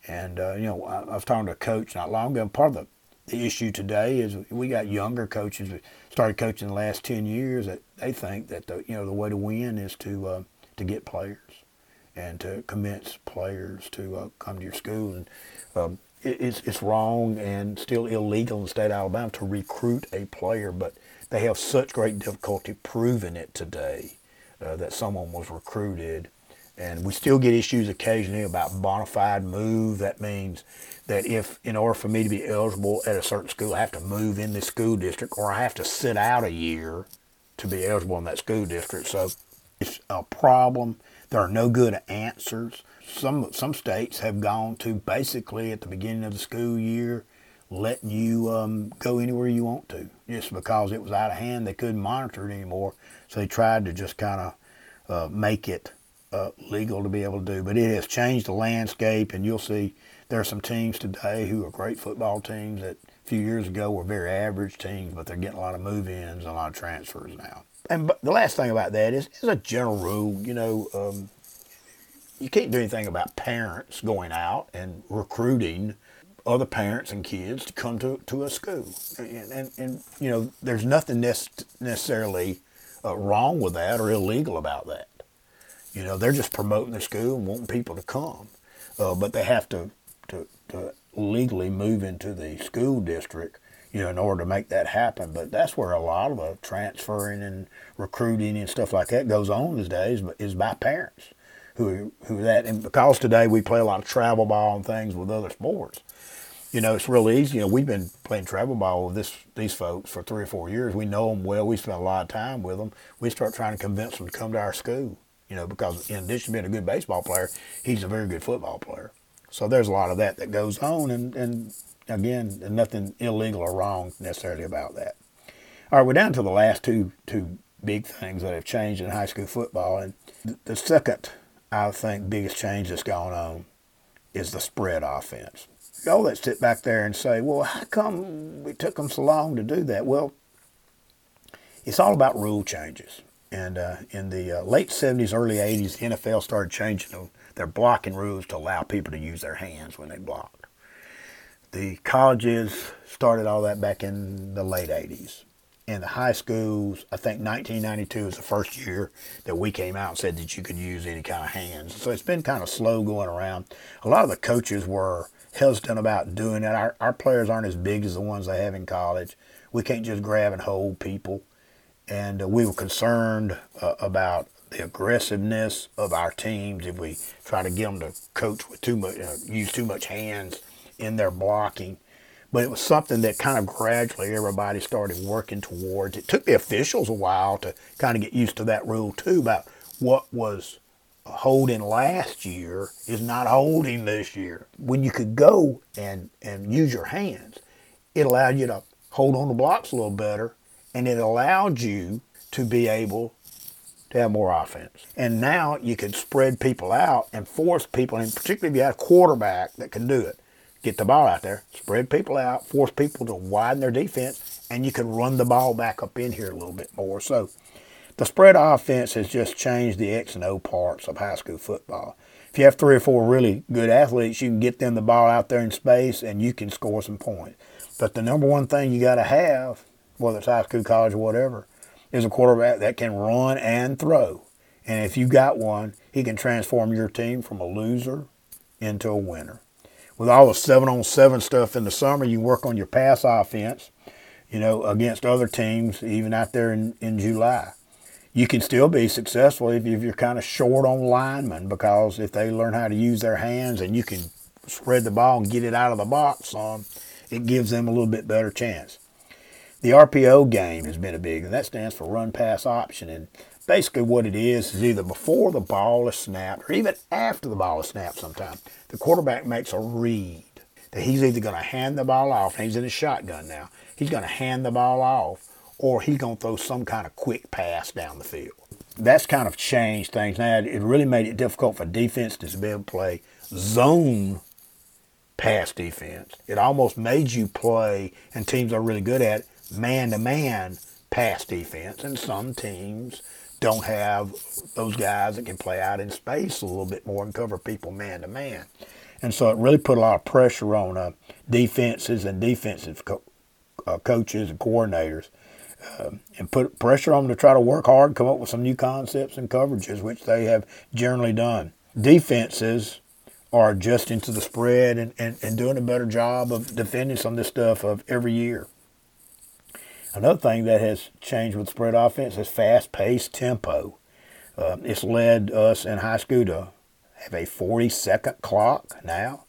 And uh, you know, I, I, was talking to a coach not long ago. Part of the, the issue today is we got younger coaches that started coaching the last ten years that they think that the you know the way to win is to uh, to get players and to convince players to uh, come to your school. And um, it's it's wrong and still illegal in the state of Alabama to recruit a player, but they have such great difficulty proving it today uh, that someone was recruited and we still get issues occasionally about bona fide move. That means that if, in order for me to be eligible at a certain school, I have to move in the school district or I have to sit out a year to be eligible in that school district. So it's a problem. There are no good answers. Some, some states have gone to basically at the beginning of the school year letting you um, go anywhere you want to just because it was out of hand. They couldn't monitor it anymore. So they tried to just kind of uh, make it uh, legal to be able to do. But it has changed the landscape, and you'll see there are some teams today who are great football teams that a few years ago were very average teams, but they're getting a lot of move-ins and a lot of transfers now. And the last thing about that is, as a general rule, you know, um, you can't do anything about parents going out and recruiting other parents and kids to come to, to a school. And, and, and you know, there's nothing necessarily uh, wrong with that or illegal about that. You know, they're just promoting the school and wanting people to come, uh, but they have to, to, to legally move into the school district, you know, in order to make that happen. But that's where a lot of the transferring and recruiting and stuff like that goes on these days, is by parents who who that. And because today we play a lot of travel ball and things with other sports, you know, it's real easy. You know, we've been playing travel ball with this these folks for three or four years. We know them well. We spend a lot of time with them. We start trying to convince them to come to our school you know, because in addition to being a good baseball player, he's a very good football player. So there's a lot of that that goes on, and, and again, nothing illegal or wrong necessarily about that. All right, we're down to the last two two big things that have changed in high school football, and the second, I think, biggest change that's gone on is the spread offense. Y'all that sit back there and say, well, how come it took them so long to do that? Well, it's all about rule changes. And uh, in the uh, late 70s, early 80s, the NFL started changing their blocking rules to allow people to use their hands when they blocked. The colleges started all that back in the late 80s. In the high schools, I think 1992 was the first year that we came out and said that you could use any kind of hands. So it's been kind of slow going around. A lot of the coaches were hesitant about doing it. Our, our players aren't as big as the ones they have in college. We can't just grab and hold people and uh, we were concerned uh, about the aggressiveness of our teams if we try to get them to coach with too much, uh, use too much hands in their blocking. But it was something that kind of gradually everybody started working towards. It took the officials a while to kind of get used to that rule too about what was holding last year is not holding this year. When you could go and, and use your hands, it allowed you to hold on the blocks a little better and it allowed you to be able to have more offense. And now you can spread people out and force people, and particularly if you have a quarterback that can do it, get the ball out there, spread people out, force people to widen their defense, and you can run the ball back up in here a little bit more. So the spread offense has just changed the X and O parts of high school football. If you have three or four really good athletes, you can get them the ball out there in space and you can score some points. But the number one thing you got to have whether it's high school, college, or whatever, is a quarterback that can run and throw. And if you got one, he can transform your team from a loser into a winner. With all the seven on seven stuff in the summer, you work on your pass offense. you know, against other teams, even out there in, in July. You can still be successful if, if you're kind of short on linemen because if they learn how to use their hands and you can spread the ball and get it out of the box on, it gives them a little bit better chance. The RPO game has been a big, and that stands for run pass option. And basically, what it is is either before the ball is snapped or even after the ball is snapped sometimes, the quarterback makes a read that he's either going to hand the ball off, and he's in a shotgun now, he's going to hand the ball off, or he's going to throw some kind of quick pass down the field. That's kind of changed things now. It really made it difficult for defense to be able to play zone pass defense. It almost made you play, and teams are really good at man to man pass defense. And some teams don't have those guys that can play out in space a little bit more and cover people man to man. And so it really put a lot of pressure on uh, defenses and defensive co- uh, coaches and coordinators. Uh, and put pressure on them to try to work hard, come up with some new concepts and coverages, which they have generally done. Defenses are adjusting to the spread and, and, and doing a better job of defending some of this stuff of every year. Another thing that has changed with spread offense is fast-paced tempo. Uh, it's led us in high school to have a 40-second clock now,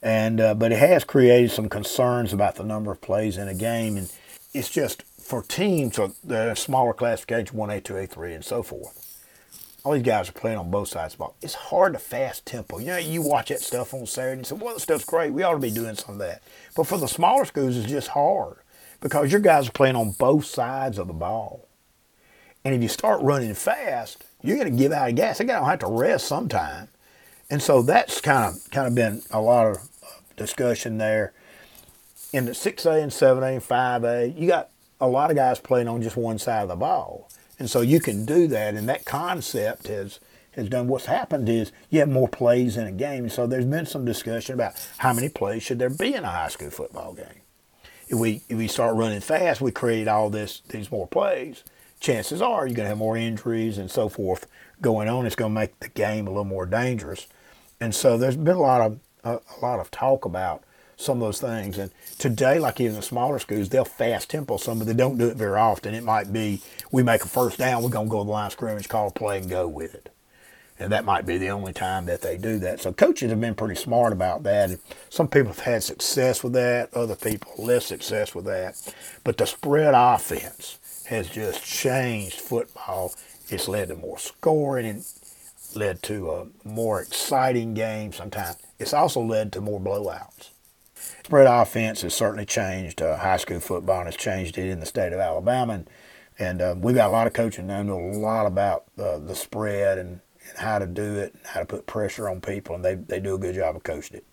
and uh, but it has created some concerns about the number of plays in a game, and it's just for teams so the smaller classification, 1A, 2A, 3, and so forth all these guys are playing on both sides of the ball. It's hard to fast tempo. You know, you watch that stuff on Saturday and say, well, that stuff's great. We ought to be doing some of that. But for the smaller schools, it's just hard because your guys are playing on both sides of the ball. And if you start running fast, you're going to give out of gas. They're going to have to rest sometime. And so that's kind of kind of been a lot of uh, discussion there. In the 6A and 7A and 5A, you got a lot of guys playing on just one side of the ball. And so you can do that, and that concept has has done. What's happened is you have more plays in a game, and so there's been some discussion about how many plays should there be in a high school football game. If we if we start running fast, we create all this these more plays. Chances are you're going to have more injuries and so forth going on. It's going to make the game a little more dangerous, and so there's been a lot of a, a lot of talk about some of those things. And today, like even the smaller schools, they'll fast tempo some, but they don't do it very often. It might be we make a first down, we're to go to the line of scrimmage, call a play, and go with it. And that might be the only time that they do that. So coaches have been pretty smart about that. Some people have had success with that, other people less success with that. But the spread offense has just changed football. It's led to more scoring and led to a more exciting game sometimes. It's also led to more blowouts. Spread offense has certainly changed uh, high school football and has changed it in the state of Alabama. And, and uh, we've got a lot of coaching now know a lot about uh, the spread and, and how to do it and how to put pressure on people, and they, they do a good job of coaching it.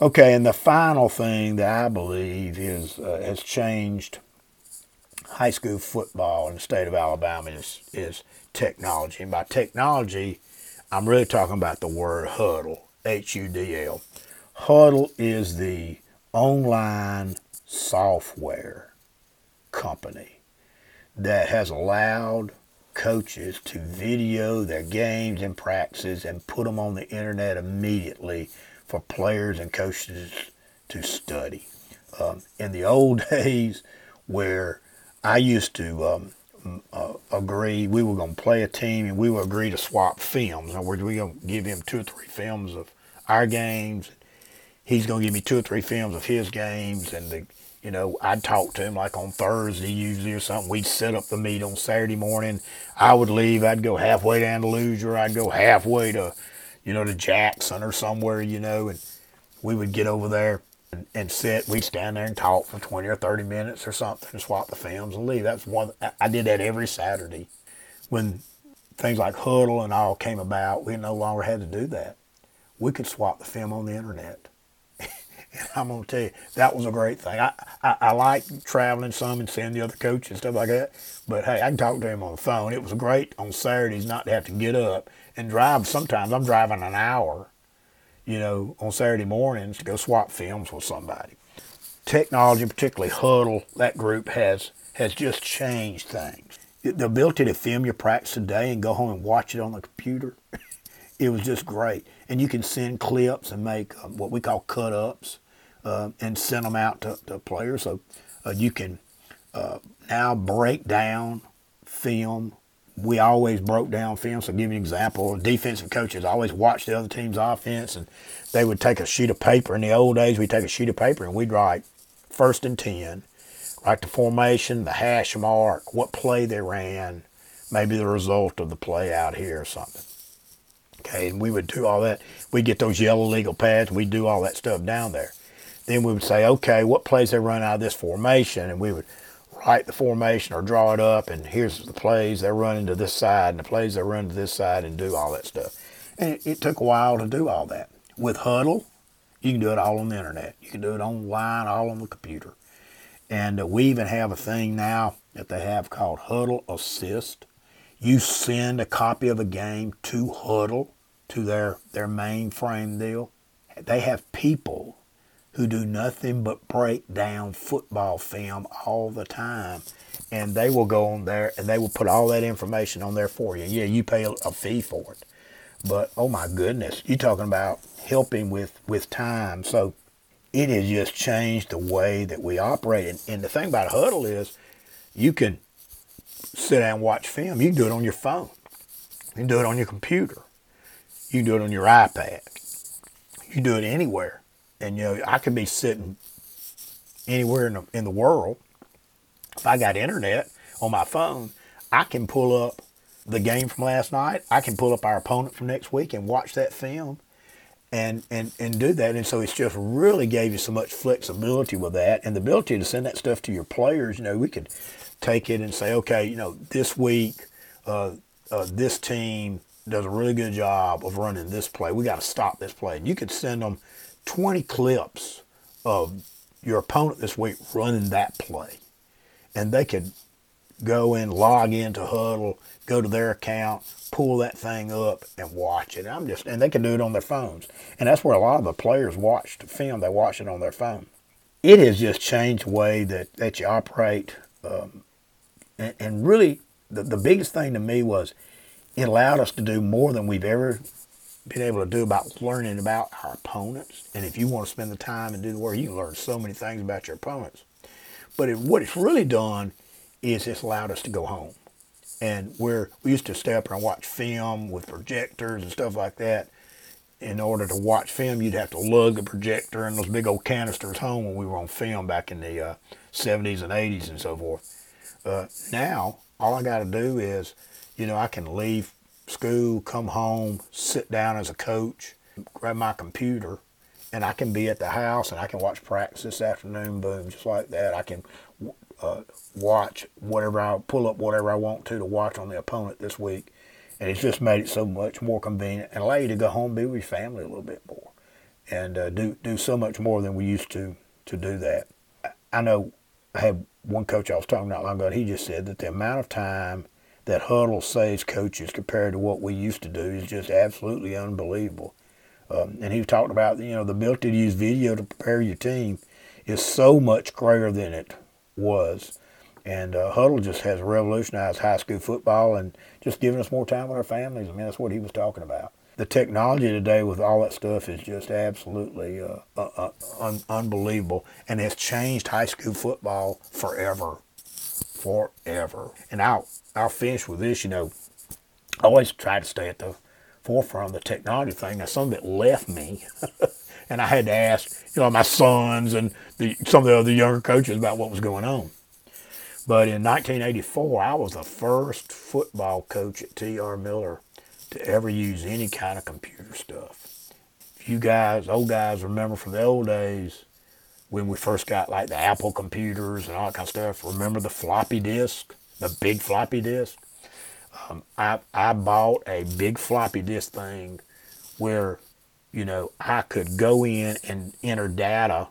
Okay, and the final thing that I believe is uh, has changed high school football in the state of Alabama is, is technology. And by technology, I'm really talking about the word Hudl, H U D L. Hudl is the online software company that has allowed coaches to video their games and practices and put them on the internet immediately for players and coaches to study. Um, in the old days, where I used to um, uh, agree, we were going to play a team and we would agree to swap films. In other words, we're going to give him two or three films of our games he's going to give me two or three films of his games, and the, you know, I'd talk to him like on Thursday usually or something. We'd set up the meet on Saturday morning. I would leave. I'd go halfway to Loser. I'd go halfway to, you know, to Jackson or somewhere, you know, and we would get over there and, and sit. We'd stand there and talk for 20 or 30 minutes or something and swap the films and leave. That's one. I did that every Saturday. When things like Hudl and all came about, we no longer had to do that. We could swap the film on the internet. And I'm gonna tell you, that was a great thing. I, I, I like traveling some and seeing the other coaches and stuff like that. But hey, I can talk to him on the phone. It was great on Saturdays not to have to get up and drive. Sometimes I'm driving an hour, you know, on Saturday mornings to go swap films with somebody. Technology, particularly Hudl, that group has has just changed things. The ability to film your practice today and go home and watch it on the computer, it was just great and you can send clips and make um, what we call cut ups uh, and send them out to, to players. So Uh, you can uh, now break down film. We always broke down film. So, give you an example. Defensive coaches always watch the other team's offense, and they would take a sheet of paper. In the old days, we'd take a sheet of paper and we'd write first and 10, write the formation, the hash mark, what play they ran, maybe the result of the play out here or something. Okay, and we would do all that. We'd get those yellow legal pads. We'd do all that stuff down there. Then we would say, okay, what plays they run out of this formation? And we would write the formation or draw it up, and here's the plays they're running to this side, and the plays they're running to this side, and do all that stuff. And it, it took a while to do all that. With Hudl, you can do it all on the internet. You can do it online, all on the computer. And uh, we even have a thing now that they have called Hudl Assist. You send a copy of a game to Hudl, to their, their mainframe deal. They have people who do nothing but break down football film all the time. And they will go on there and they will put all that information on there for you. Yeah, you pay a fee for it. But oh my goodness, you're talking about helping with, with time. So it has just changed the way that we operate. And, and the thing about Hudl is you can sit down and watch film. You can do it on your phone. You can do it on your computer. You can do it on your iPad. You can do it anywhere. And you know, I could be sitting anywhere in the, in the world. If I got internet on my phone, I can pull up the game from last night. I can pull up our opponent from next week and watch that film and, and, and do that. And so it's just really gave you so much flexibility with that and the ability to send that stuff to your players. You know, we could take it and say, okay, you know, this week, uh, uh, this team does a really good job of running this play. We got to stop this play. And you could send them 20 clips of your opponent this week running that play. And they could go in, log into Hudl, go to their account, pull that thing up and watch it. I'm just, and they can do it on their phones. And that's where a lot of the players watch the film. They watch it on their phone. It has just changed the way that, that you operate. Um, and, and really, the, the biggest thing to me was it allowed us to do more than we've ever been able to do about learning about our opponents. And if you want to spend the time and do the work, you can learn so many things about your opponents. But it, what it's really done is it's allowed us to go home. And where we used to stay up and watch film with projectors and stuff like that. In order to watch film, you'd have to lug the projector and those big old canisters home when we were on film back in the uh, 70s and 80s and so forth. Uh, now, all I got to do is, you know, I can leave school, come home, sit down as a coach, grab my computer, and I can be at the house and I can watch practice this afternoon, boom, just like that. I can uh, watch whatever I pull up whatever I want to to watch on the opponent this week, and it's just made it so much more convenient and allow you to go home be with your family a little bit more, and uh, do do so much more than we used to to do that. I know I had one coach I was talking about long ago. He just said that the amount of time that Hudl saves coaches compared to what we used to do is just absolutely unbelievable. Um, and he talked about you know the ability to use video to prepare your team is so much greater than it was. And uh, Hudl just has revolutionized high school football and just giving us more time with our families. I mean, that's what he was talking about. The technology today with all that stuff is just absolutely uh, uh, uh un- unbelievable, and it's changed high school football forever, forever. And I'll I'll finish with this. You know, I always try to stay at the forefront of the technology thing. Now, some of it left me. and I had to ask, you know, my sons and the, some of the other younger coaches about what was going on. But in 1984, I was the first football coach at T.R. Miller to ever use any kind of computer stuff. If you guys, old guys, remember from the old days when we first got like the Apple computers and all that kind of stuff, remember the floppy disk, the big floppy disk? Um, I, I bought a big floppy disk thing where you know, I could go in and enter data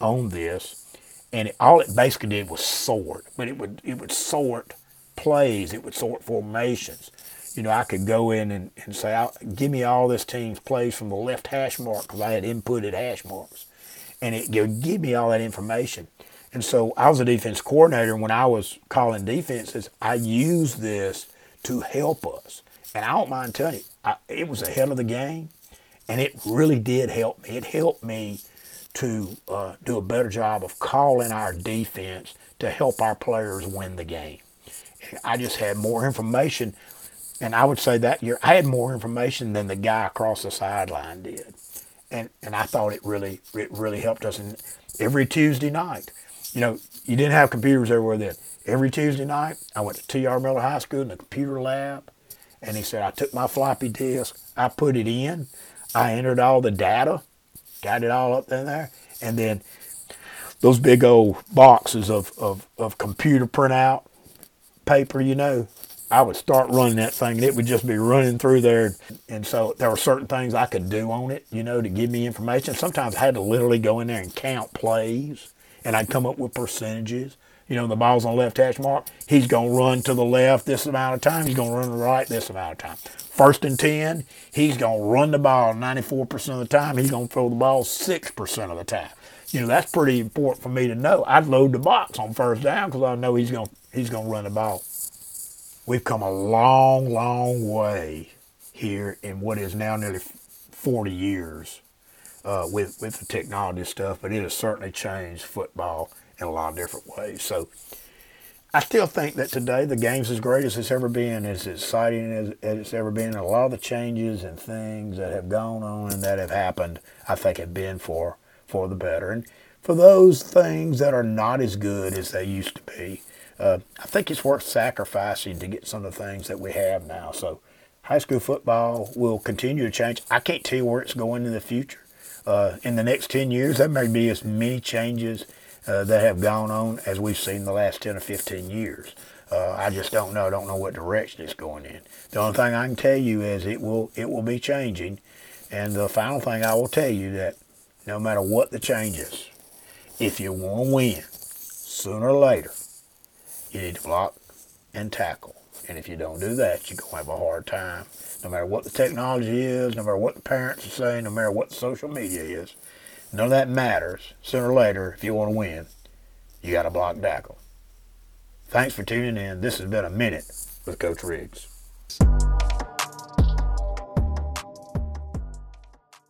on this, and it, all it basically did was sort. But it would it would sort plays, it would sort formations. You know, I could go in and, and say, give me all this team's plays from the left hash mark because I had inputted hash marks, and it would give me all that information. And so I was a defense coordinator. When I was calling defenses, I used this to help us. And I don't mind telling you, I, it was ahead of the game and it really did help me. It helped me to uh, do a better job of calling our defense to help our players win the game. I just had more information, and I would say that year I had more information than the guy across the sideline did, and and I thought it really it really helped us. And every Tuesday night, you know, you didn't have computers everywhere then. Every Tuesday night, I went to T.R. Miller High School in the computer lab, and he said I took my floppy disk, I put it in, I entered all the data, got it all up in there, and then those big old boxes of, of, of computer printout paper, you know, I would start running that thing and it would just be running through there. And so there were certain things I could do on it, you know, to give me information. Sometimes I had to literally go in there and count plays and I'd come up with percentages. You know, the ball's on the left hash mark. He's going to run to the left this amount of time. He's going to run to the right this amount of time. First and 10, he's going to run the ball 94% of the time. He's going to throw the ball 6% of the time you know, that's pretty important for me to know. I'd load the box on first down because I know he's going he's going to run the ball. We've come a long, long way here in what is now nearly 40 years uh, with with the technology stuff, but it has certainly changed football in a lot of different ways. So I still think that today the game's as great as it's ever been, as exciting as, as it's ever been. And a lot of the changes and things that have gone on and that have happened, I think, have been for for the better. And for those things that are not as good as they used to be, uh, I think it's worth sacrificing to get some of the things that we have now. So high school football will continue to change. I can't tell you where it's going in the future. Uh, in the next 10 years, there may be as many changes uh, that have gone on as we've seen the last 10 or 15 years. Uh, I just don't know. I don't know what direction it's going in. The only thing I can tell you is it will it will be changing. And the final thing I will tell you that no matter what the changes, if you want to win, sooner or later, you need to block and tackle. And if you don't do that, you're going to have a hard time. No matter what the technology is, no matter what the parents are saying, no matter what social media is, none of that matters. Sooner or later, if you want to win, you got to block tackle. Thanks for tuning in. This has been a minute with Coach Riggs.